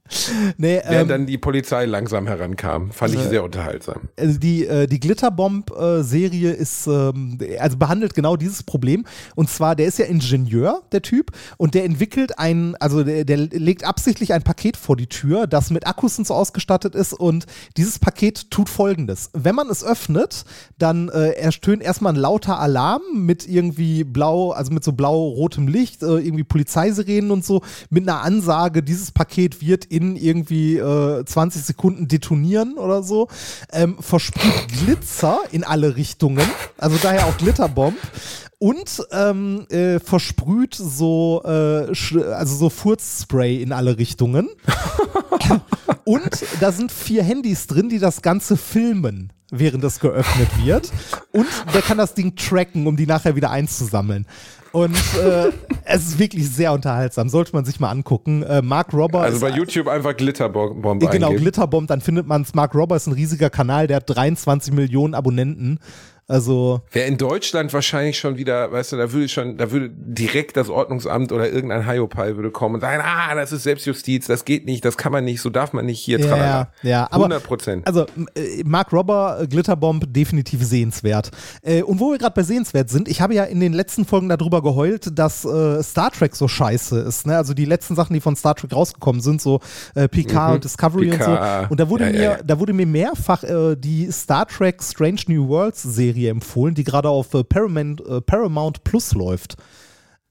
nee, Während ähm, dann die Polizei langsam herankam. Fand ich sehr unterhaltsam. also die, äh, die Glitterbomb-Serie ist, ähm, also behandelt genau dieses Problem. Und zwar, der ist ja Ingenieur, der Typ, und der entwickelt ein, also der, der legt absichtlich ein Paket vor die Tür, das mit Akkus und so ausgestattet ist. Und dieses Paket tut folgendes. Wenn man es öffnet, dann äh, ertönt erstmal ein lauter Alarm mit irgendwie blau, also mit so blau-rotem Licht, äh, irgendwie Polizeisirenen und so, mit einer Ansage, dieses Paket wird in irgendwie äh, 20 Sekunden detonieren oder so, ähm, versprüht Glitzer in alle Richtungen, also daher auch Glitterbomb. Und ähm, äh, versprüht so, äh, also so Furzspray in alle Richtungen. Und da sind vier Handys drin, die das Ganze filmen, während es geöffnet wird. Und der kann das Ding tracken, um die nachher wieder einzusammeln. Und äh, es ist wirklich sehr unterhaltsam. Sollte man sich mal angucken. Äh, Mark Robber Also bei YouTube einfach Glitterbomb Genau, eingeben. Glitterbomb, dann findet man es. Mark Robber ist ein riesiger Kanal, der hat 23 Millionen Abonnenten. Also, Wäre in Deutschland wahrscheinlich schon wieder, weißt du, da würde schon, da würde direkt das Ordnungsamt oder irgendein Hiopai würde kommen und sagen, ah, das ist Selbstjustiz, das geht nicht, das kann man nicht, so darf man nicht hier ja, tralala. ja, ja. Aber, 100 Prozent. Also, äh, Mark Robber, äh, Glitterbomb, definitiv sehenswert. Äh, und wo wir gerade bei sehenswert sind, ich habe ja in den letzten Folgen darüber geheult, dass Star Trek so scheiße ist. Ne? Also die letzten Sachen, die von Star Trek rausgekommen sind, so äh, Picard und Discovery und Picard. so. Und da wurde Ja, mir, ja. da wurde mir mehrfach äh, die Star Trek Strange New Worlds Serie empfohlen, die gerade auf äh, Paramount, äh, Paramount Plus läuft.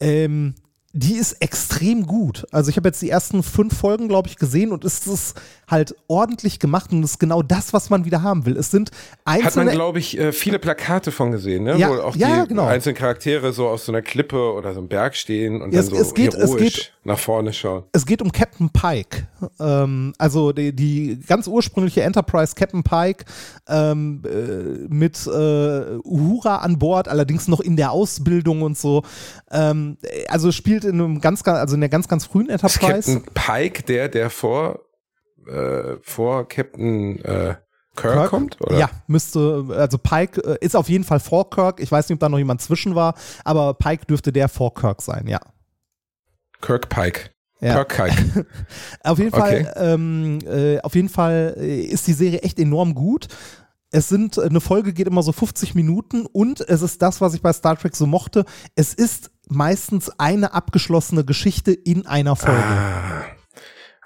Ähm, die ist extrem gut. Also ich habe jetzt die ersten fünf Folgen, glaube ich, gesehen und es ist halt ordentlich gemacht und es ist genau das, was man wieder haben will. Es sind Hat man, einzelne glaube ich, äh, viele Plakate von gesehen, ne? Ja, Wo auch ja, die genau. einzelnen Charaktere so auf so einer Klippe oder so einem Berg stehen und Ja, dann es- so es geht- es heroisch geht- nach vorne schauen. es geht um Captain Pike. Ähm, also die, die ganz ursprüngliche Enterprise Captain Pike ähm, äh, mit äh, Uhura an Bord, allerdings noch in der Ausbildung und so. Ähm, äh, also spielt in einem ganz, ganz, also in der ganz, ganz frühen Ist Enterprise. Captain Pike der, der vor, äh, vor Captain äh, Kirk, kommt? Oder? Ja, müsste, also Pike äh, ist auf jeden Fall vor Kirk. Ich weiß nicht, ob da noch jemand zwischen war, aber Pike dürfte der vor Kirk sein, ja. Kirk Pike. Ja. Kirk Pike. Auf jeden Okay. Fall, ähm, äh, auf jeden Fall äh, ist die Serie echt enorm gut. Es sind, eine Folge geht immer so 50 Minuten und es ist das, was ich bei Star Trek so mochte. Es ist meistens eine abgeschlossene Geschichte in einer Folge. Ah,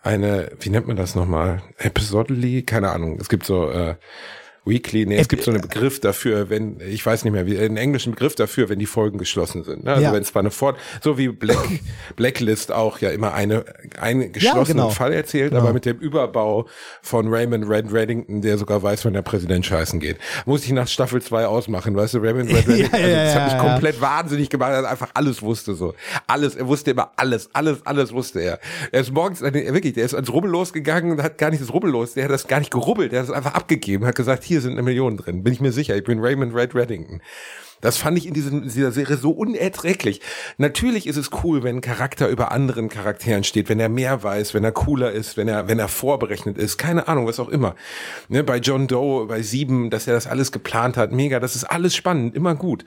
eine, wie nennt man das nochmal? Episodally? Keine Ahnung. Es gibt so äh, Weekly, nee, es gibt so einen Begriff dafür, wenn, ich weiß nicht mehr, wie, einen englischen Begriff dafür, wenn die Folgen geschlossen sind. Ne? Also Ja. wenn es zwar eine Fort, so wie Black, Blacklist auch ja immer eine, einen geschlossenen genau. Fall erzählt, Genau. aber mit dem Überbau von Raymond Red Reddington, der sogar weiß, wann der Präsident scheißen geht. Muss ich nach Staffel 2 ausmachen, weißt du, Raymond Red Reddington, Ja, also, ja, das hat mich ja, ja. komplett wahnsinnig gemacht, er einfach alles wusste so. Alles, er wusste immer alles, alles, alles wusste er. Er ist morgens, äh, wirklich, der ist ans Rubbel losgegangen und hat gar nicht das Rubbel los, der hat das gar nicht gerubbelt, der hat es einfach abgegeben, hat gesagt, hier sind eine Million drin, bin ich mir sicher, ich bin Raymond Red Reddington. Das fand ich in, diesem, in dieser Serie so unerträglich. Natürlich ist es cool, wenn ein Charakter über anderen Charakteren steht, wenn er mehr weiß, wenn er cooler ist, wenn er, wenn er vorberechnet ist, keine Ahnung, was auch immer. Ne, bei John Doe, bei Sieben, dass er das alles geplant hat, mega, das ist alles spannend, immer gut.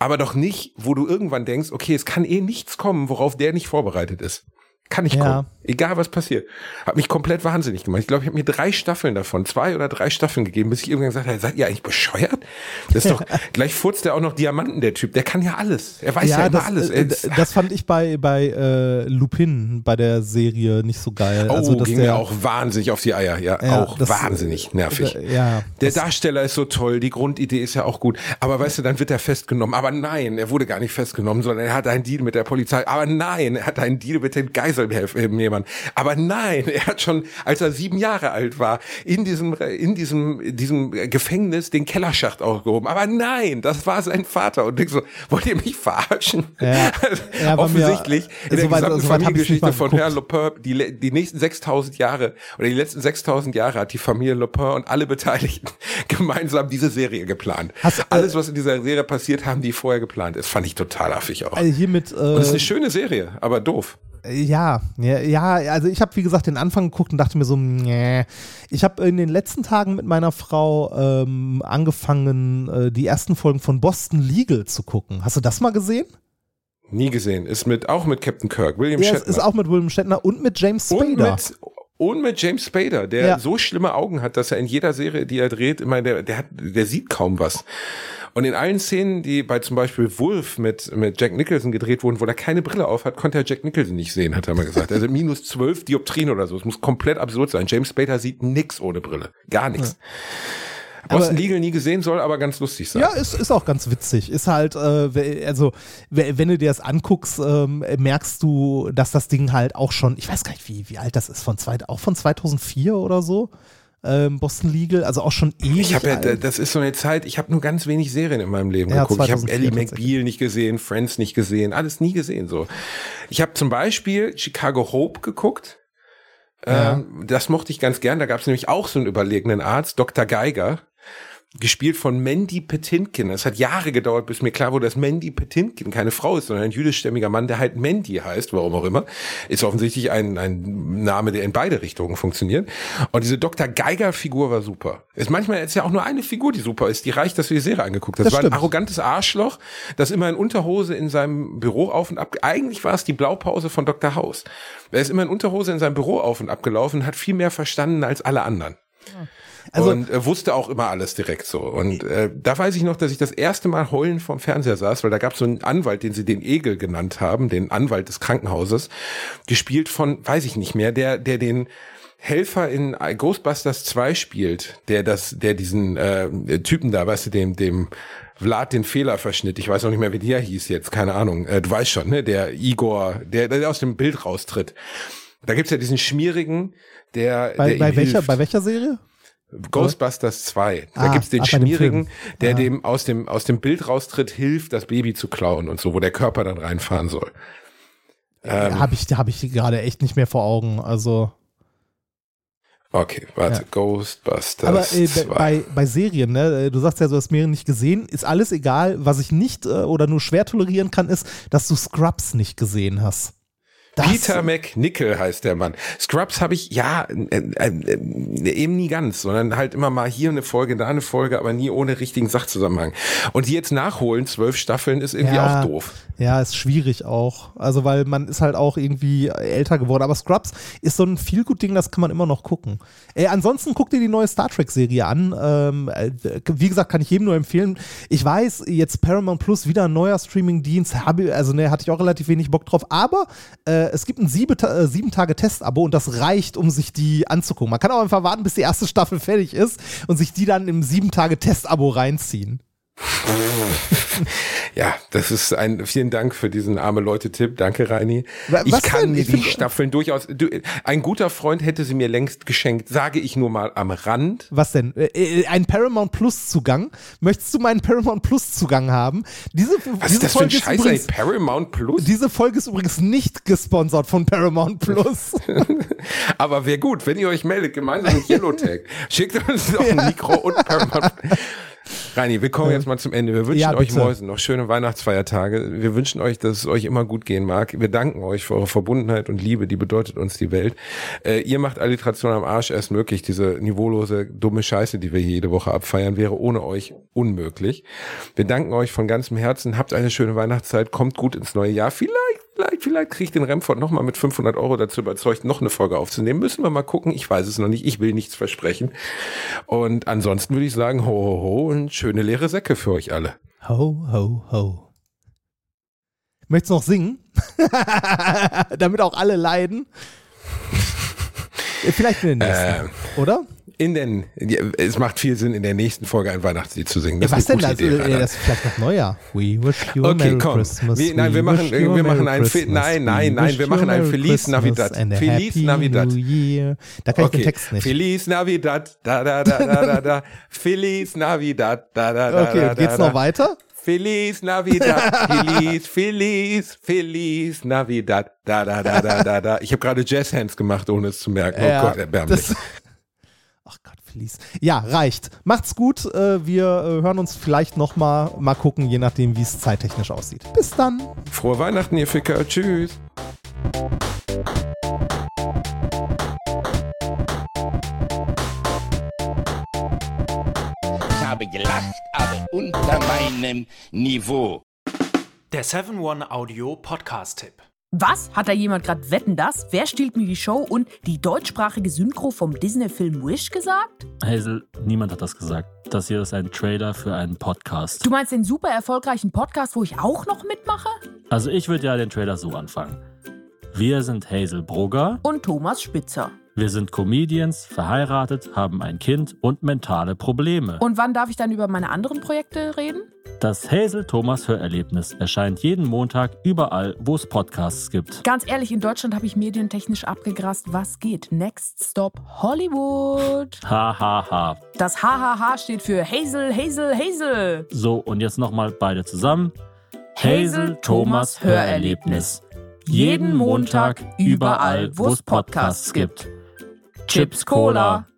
Aber doch nicht, wo du irgendwann denkst, okay, es kann eh nichts kommen, worauf der nicht vorbereitet ist. Kann ich Ja. gucken. Egal was passiert. Hat mich komplett wahnsinnig gemacht. Ich glaube, ich habe mir drei Staffeln davon, zwei oder drei Staffeln gegeben, bis ich irgendwann gesagt habe, seid ihr eigentlich bescheuert? Das ist doch, gleich furzt er auch noch Diamanten, der Typ. Der kann ja alles. Er weiß ja, immer das, alles. äh, das fand ich bei, bei äh, Lupin, bei der Serie, nicht so geil. Oh, also, dass ging der, mir auch wahnsinnig auf die Eier. Ja, Ja, auch das- wahnsinnig nervig. äh, ja, Der Darsteller ist so toll, die Grundidee ist ja auch gut. Aber weißt du, dann wird er festgenommen. Aber nein, er wurde gar nicht festgenommen, sondern er hat einen Deal mit der Polizei. Aber nein, er hat einen Deal mit den Geiselnehmern. Aber nein, er hat schon, als er sieben Jahre alt war, in diesem, in diesem, in diesem Gefängnis den Kellerschacht aufgehoben. Aber nein, das war sein Vater. Und ich so, wollt ihr mich verarschen? Ja, ja, war mir- Offensichtlich in der soweit- gesamten nicht Familiengeschichte von. Herrn Lopin, die, die nächsten 6000 Jahre oder die letzten 6000 Jahre hat die Familie Lopin und alle Beteiligten gemeinsam diese Serie geplant. Hast, äh, Alles, was in dieser Serie passiert, haben die vorher geplant. Das fand ich total affig auch. also hier mit, und es ist äh, eine schöne Serie, aber doof. Ja, ja, ja, also ich habe wie gesagt den Anfang geguckt und dachte mir so, nee. Ich habe in den letzten Tagen mit meiner Frau ähm, angefangen, äh, die ersten Folgen von Boston Legal zu gucken. Hast du das mal gesehen? Nie gesehen. Ist mit, auch mit Captain Kirk, William Ja, Shatner. ist auch mit William Shatner und mit James und Spader. mit, und mit James Spader, der Ja. so schlimme Augen hat, dass er in jeder Serie, die er dreht, immer der, der hat, der sieht kaum was. Und in allen Szenen, die bei zum Beispiel Wolf mit, mit Jack Nicholson gedreht wurden, wo er keine Brille auf hat, konnte er Jack Nicholson nicht sehen, hat er mal gesagt. Also minus zwölf Dioptrien oder so. Es muss komplett absurd sein. James Spader sieht nix ohne Brille. Gar nichts. Boston Legal nie gesehen, soll aber ganz lustig sein. Ja, ist, ist auch ganz witzig. Ist halt, äh, also, we- wenn du dir das anguckst, ähm, merkst du, dass das Ding halt auch schon, ich weiß gar nicht, wie, wie alt das ist, von zwei, auch von 2004 oder so. Ähm, Boston Legal, also auch schon ewig. Ich habe ja, das ist so eine Zeit, ich habe nur ganz wenig Serien in meinem Leben Ja, geguckt. Ich habe 2004 Ellie. McBeal nicht gesehen, Friends nicht gesehen, alles nie gesehen so. Ich habe zum Beispiel Chicago Hope geguckt. Ähm, das mochte ich ganz gern. Da gab es nämlich auch so einen überlegenen Arzt, Dr. Geiger, gespielt von Mandy Petinkin. Es hat Jahre gedauert, bis mir klar wurde, dass Mandy Petinkin keine Frau ist, sondern ein jüdischstämmiger Mann, der halt Mandy heißt, warum auch immer. Ist offensichtlich ein, ein Name, der in beide Richtungen funktioniert. Und diese Dr. Geiger-Figur war super. Ist manchmal ist ja auch nur eine Figur, die super ist. Die reicht, dass du die Serie angeguckt hast. Das war ein arrogantes Arschloch, das immer in Unterhose in seinem Büro auf und ab. Eigentlich war es die Blaupause von Dr. House. Er ist immer in Unterhose in seinem Büro auf und ab gelaufen und hat viel mehr verstanden als alle anderen. Also- und äh, wusste auch immer alles direkt so. Und äh, da weiß ich noch, dass ich das erste Mal heulend vorm Fernseher saß, weil da gab es so einen Anwalt, den sie den Egel genannt haben, den Anwalt des Krankenhauses, gespielt von, weiß ich nicht mehr, der, der den Helfer in Ghostbusters 2 spielt, der das, der diesen äh, Typen da, weißt du, dem, dem Vlad den Fehler verschnitt. Ich weiß auch nicht mehr, wie der hieß jetzt, keine Ahnung. Äh, du weißt schon, ne? Der Igor, der, der aus dem Bild raustritt. Da gibt's ja diesen schmierigen, der, bei, der bei, welcher, hilft. bei welcher Serie? Ghostbusters 2. Da Ah, gibt's den dem Schmierigen, der Ah. dem aus dem aus dem Bild raustritt, hilft, das Baby zu klauen und so, wo der Körper dann reinfahren soll. Ähm, Habe ich, hab ich gerade echt nicht mehr vor Augen. Also. okay, warte, Ja. Ghostbusters Aber äh, 2. bei, bei Serien, ne, äh, du sagst ja, du hast mehrere nicht gesehen, ist alles egal. Was ich nicht äh, oder nur schwer tolerieren kann, ist, dass du Scrubs nicht gesehen hast. Das, Peter McNichol heißt der Mann. Scrubs habe ich ja äh, äh, äh, eben nie ganz, sondern halt immer mal hier eine Folge, da eine Folge, aber nie ohne richtigen Sachzusammenhang. Und die jetzt nachholen, zwölf Staffeln, ist irgendwie Ja. auch doof. Ja, ist schwierig auch. Also, weil man ist halt auch irgendwie älter geworden. Aber Scrubs ist so ein viel gut Ding, das kann man immer noch gucken. Äh, ansonsten guck dir die neue Star Trek-Serie an. Ähm, äh, wie gesagt, kann ich jedem nur empfehlen. Ich weiß, jetzt Paramount Plus wieder ein neuer Streaming-Dienst. Also, ne, hatte ich auch relativ wenig Bock drauf. Aber äh, es gibt ein sieben, äh, sieben Tage Testabo und das reicht, um sich die anzugucken. Man kann auch einfach warten, bis die erste Staffel fertig ist und sich die dann im sieben Tage Testabo reinziehen. Ja, das ist ein, vielen Dank für diesen arme Leute-Tipp. Danke, Reini. Wa- Ich was kann denn? die Staffeln durchaus, du, ein guter Freund hätte sie mir längst geschenkt, sage ich nur mal am Rand. Was denn? Äh, äh, ein Paramount Plus Zugang? Möchtest du meinen Paramount Plus Zugang haben? Diese, Was diese ist das für ein Folge ist Scheiß, ey? übrigens, Paramount Plus? Diese Folge ist übrigens nicht gesponsert von Paramount Plus. Aber wäre gut, wenn ihr euch meldet, gemeinsam mit Yellowtag. Schickt uns doch ein Mikro und Paramount. Reini, wir kommen jetzt mal zum Ende. Wir wünschen Ja, euch. Mäusen noch schöne Weihnachtsfeiertage. Wir wünschen euch, dass es euch immer gut gehen mag. Wir danken euch für eure Verbundenheit und Liebe, die bedeutet uns die Welt. Äh, ihr macht Alliteration am Arsch erst möglich. Diese niveaulose, dumme Scheiße, die wir hier jede Woche abfeiern, wäre ohne euch unmöglich. Wir danken euch von ganzem Herzen. Habt eine schöne Weihnachtszeit. Kommt gut ins neue Jahr. Vielleicht Vielleicht, vielleicht kriege ich den Remford nochmal mit 500 Euro dazu überzeugt, noch eine Folge aufzunehmen. Müssen wir mal gucken. Ich weiß es noch nicht. Ich will nichts versprechen. Und ansonsten würde ich sagen, ho, ho, ho und schöne leere Säcke für euch alle. Ho, ho, ho. Möchtest du noch singen? Damit auch alle leiden. Vielleicht in den nächsten, oder? In den, ja, es macht viel Sinn, in der nächsten Folge ein Weihnachtslied zu singen. Ja, Das was ist eine denn das? Idee, Äh, Rainer. das ist vielleicht noch Neujahr. We wish you a Okay, Merry komm. Christmas. Wir- nein, wir machen- wir machen ein nein, nein, nein, wir machen ein Feliz Navidad. Feliz Navidad. Da kann ich den Text nicht. Feliz Navidad, da da da da da da. Feliz Navidad, da da da Okay, da geht's da, noch weiter? Feliz Navidad, Feliz, Feliz, Feliz Navidad, da da da da da da. Ich habe gerade Jazzhands gemacht, ohne es zu merken. Oh Ja, Gott, erbärmlich. das- Ach Gott, Felice. Ja, reicht. Macht's gut. Äh, Wir äh, hören uns vielleicht noch mal, mal gucken, je nachdem, wie es zeittechnisch aussieht. Bis dann. Frohe Weihnachten, ihr Ficker. Tschüss. Ich habe gelacht, aber unter meinem Niveau. Der 7-One Audio Podcast-Tipp. Was? Hat da jemand gerade Wetten das? Wer stiehlt mir die Show und die deutschsprachige Synchro vom Disney-Film Wish gesagt? Hazel, niemand hat das gesagt. Das hier ist ein Trailer für einen Podcast. Du meinst den super erfolgreichen Podcast, wo ich auch noch mitmache? Also ich würde ja den Trailer so anfangen. Wir sind Hazel Brugger, Und Thomas Spitzer. Wir sind Comedians, verheiratet, haben ein Kind und mentale Probleme. Und wann darf ich dann über meine anderen Projekte reden? Das Hazel Thomas Hörerlebnis erscheint jeden Montag überall, wo es Podcasts gibt. Ganz ehrlich, in Deutschland habe ich medientechnisch abgegrast. Was geht? Next Stop Hollywood. Ha ha ha. Das HHH steht für Hazel, Hazel, Hazel. So, und jetzt nochmal beide zusammen. Hazel Thomas Hörerlebnis. Jeden Montag überall, wo es Podcasts gibt. Chips Cola.